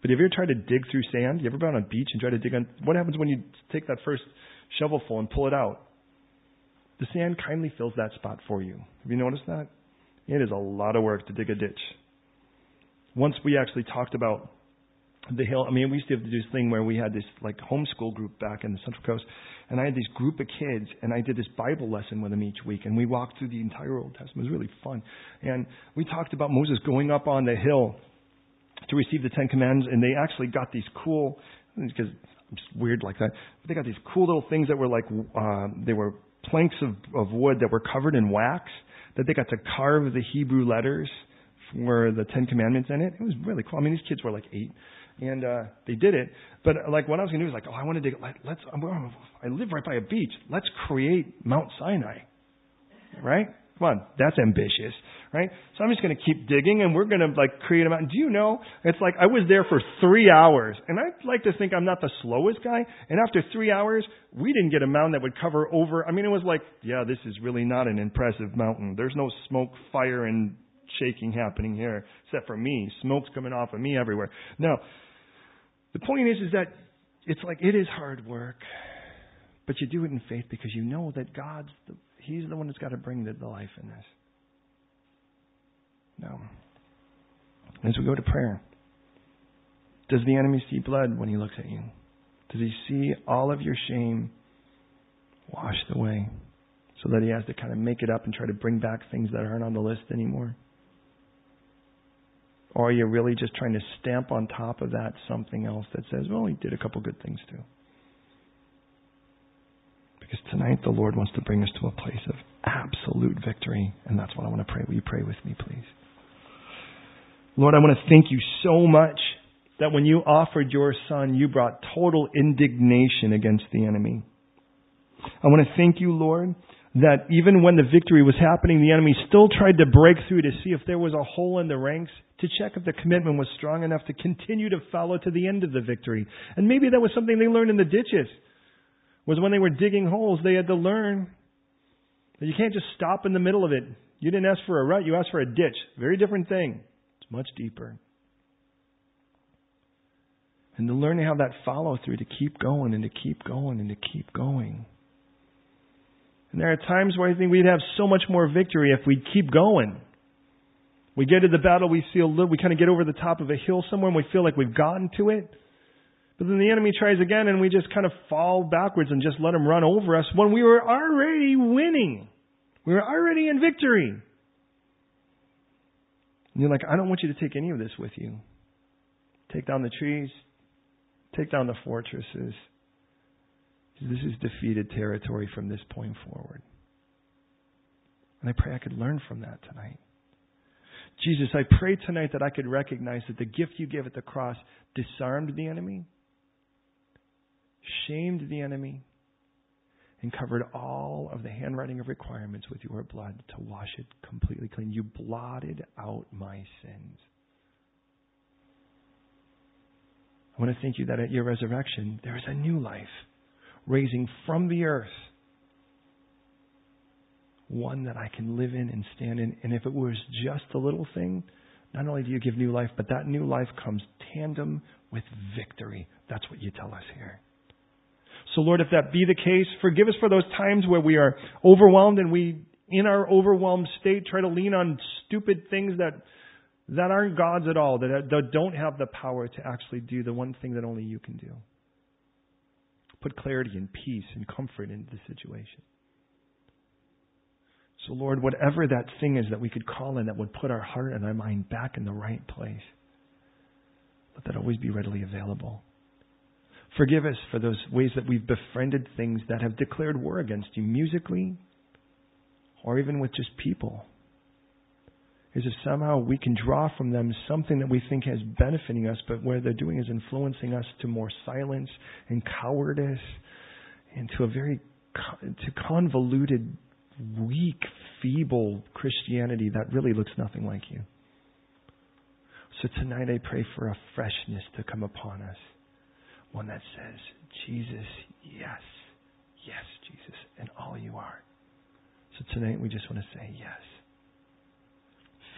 But have you ever tried to dig through sand? You ever been on a beach and try to dig on? What happens when you take that first shovelful and pull it out? The sand kindly fills that spot for you. Have you noticed that? It is a lot of work to dig a ditch. Once we actually talked about the hill. I mean, we used to have to do this thing where we had this like homeschool group back in the Central Coast, and I had this group of kids, and I did this Bible lesson with them each week, and we walked through the entire Old Testament. It was really fun, and we talked about Moses going up on the hill to receive the Ten Commandments, and they actually got these cool because it's weird like that. But they got these cool little things that were like uh, they were planks of, of wood that were covered in wax that they got to carve the Hebrew letters for the Ten Commandments in it. It was really cool. I mean, these kids were like eight, and uh, they did it. But like, what I was to do is like, oh, I want to dig. Let, let's. I live right by a beach. Let's create Mount Sinai, right? Come on, that's ambitious, right? So I'm just going to keep digging, and we're going to like create a mountain. Do you know? It's like I was there for three hours, and I like to think I'm not the slowest guy. And after three hours, we didn't get a mountain that would cover over. I mean, it was like, yeah, this is really not an impressive mountain. There's no smoke, fire, and shaking happening here, except for me. Smoke's coming off of me everywhere. No, the point is, is that it's like it is hard work, but you do it in faith because you know that God's the He's the one that's got to bring the, the life in this. No. As we go to prayer, Does the enemy see blood when he looks at you? Does he see all of your shame washed away so that he has to kind of make it up and try to bring back things that aren't on the list anymore? Or are you really just trying to stamp on top of that something else that says, well, he did a couple good things too? Because tonight the Lord wants to bring us to a place of absolute victory, and that's what I want to pray. Will you pray with me, please? Lord, I want to thank you so much that when you offered your son, you brought total indignation against the enemy. I want to thank you, Lord, that even when the victory was happening, the enemy still tried to break through to see if there was a hole in the ranks, to check if the commitment was strong enough to continue to follow to the end of the victory. And maybe that was something they learned in the ditches. Was when they were digging holes, they had to learn that you can't just stop in the middle of it. You didn't ask for a rut, you asked for a ditch. Very different thing. It's much deeper. And to learn to have that follow through to keep going and to keep going and to keep going. And there are times where I think we'd have so much more victory if we'd keep going. We get to the battle, we feel we kind of get over the top of a hill somewhere, and we feel like we've gotten to it. But then the enemy tries again, and we just kind of fall backwards and just let him run over us when we were already winning. We were already in victory. And you're like, I don't want you to take any of this with you. Take down the trees, take down the fortresses. This is defeated territory from this point forward. And I pray I could learn from that tonight. Jesus, I pray tonight that I could recognize that the gift you gave at the cross disarmed the enemy, shamed the enemy, and covered all of the handwriting of requirements with your blood to wash it completely clean. You blotted out my sins. I want to thank you that at your resurrection, there is a new life raising from the earth one that I can live in and stand in. And if it was just a little thing, not only do you give new life, but that new life comes tandem with victory. That's what you tell us here. So, Lord, if that be the case, forgive us for those times where we are overwhelmed and we, in our overwhelmed state, try to lean on stupid things that, that aren't God's at all, that, that don't have the power to actually do the one thing that only you can do put clarity and peace and comfort into the situation. So, Lord, whatever that thing is that we could call in that would put our heart and our mind back in the right place, let that always be readily available. Forgive us for those ways that we've befriended things that have declared war against you musically or even with just people is if somehow we can draw from them something that we think is benefiting us, but what they're doing is influencing us to more silence and cowardice and to a very to convoluted, weak, feeble Christianity that really looks nothing like you. So tonight I pray for a freshness to come upon us. One that says, Jesus, yes, yes, Jesus, and all you are. So tonight we just want to say yes.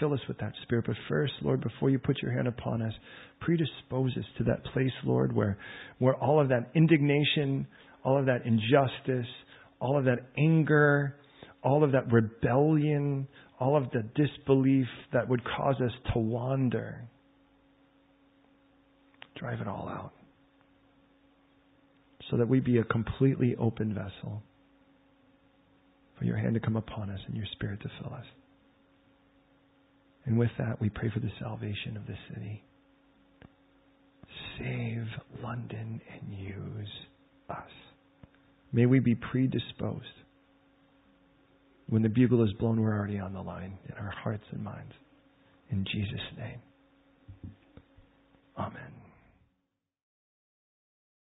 Fill us with that Spirit. But first, Lord, before you put your hand upon us, predispose us to that place, Lord, where, where all of that indignation, all of that injustice, all of that anger, all of that rebellion, all of the disbelief that would cause us to wander, drive it all out. So that we be a completely open vessel for your hand to come upon us and your spirit to fill us. And with that, we pray for the salvation of the city. Save London and use us. May we be predisposed. When the bugle is blown, we're already on the line in our hearts and minds. In Jesus' name. Amen.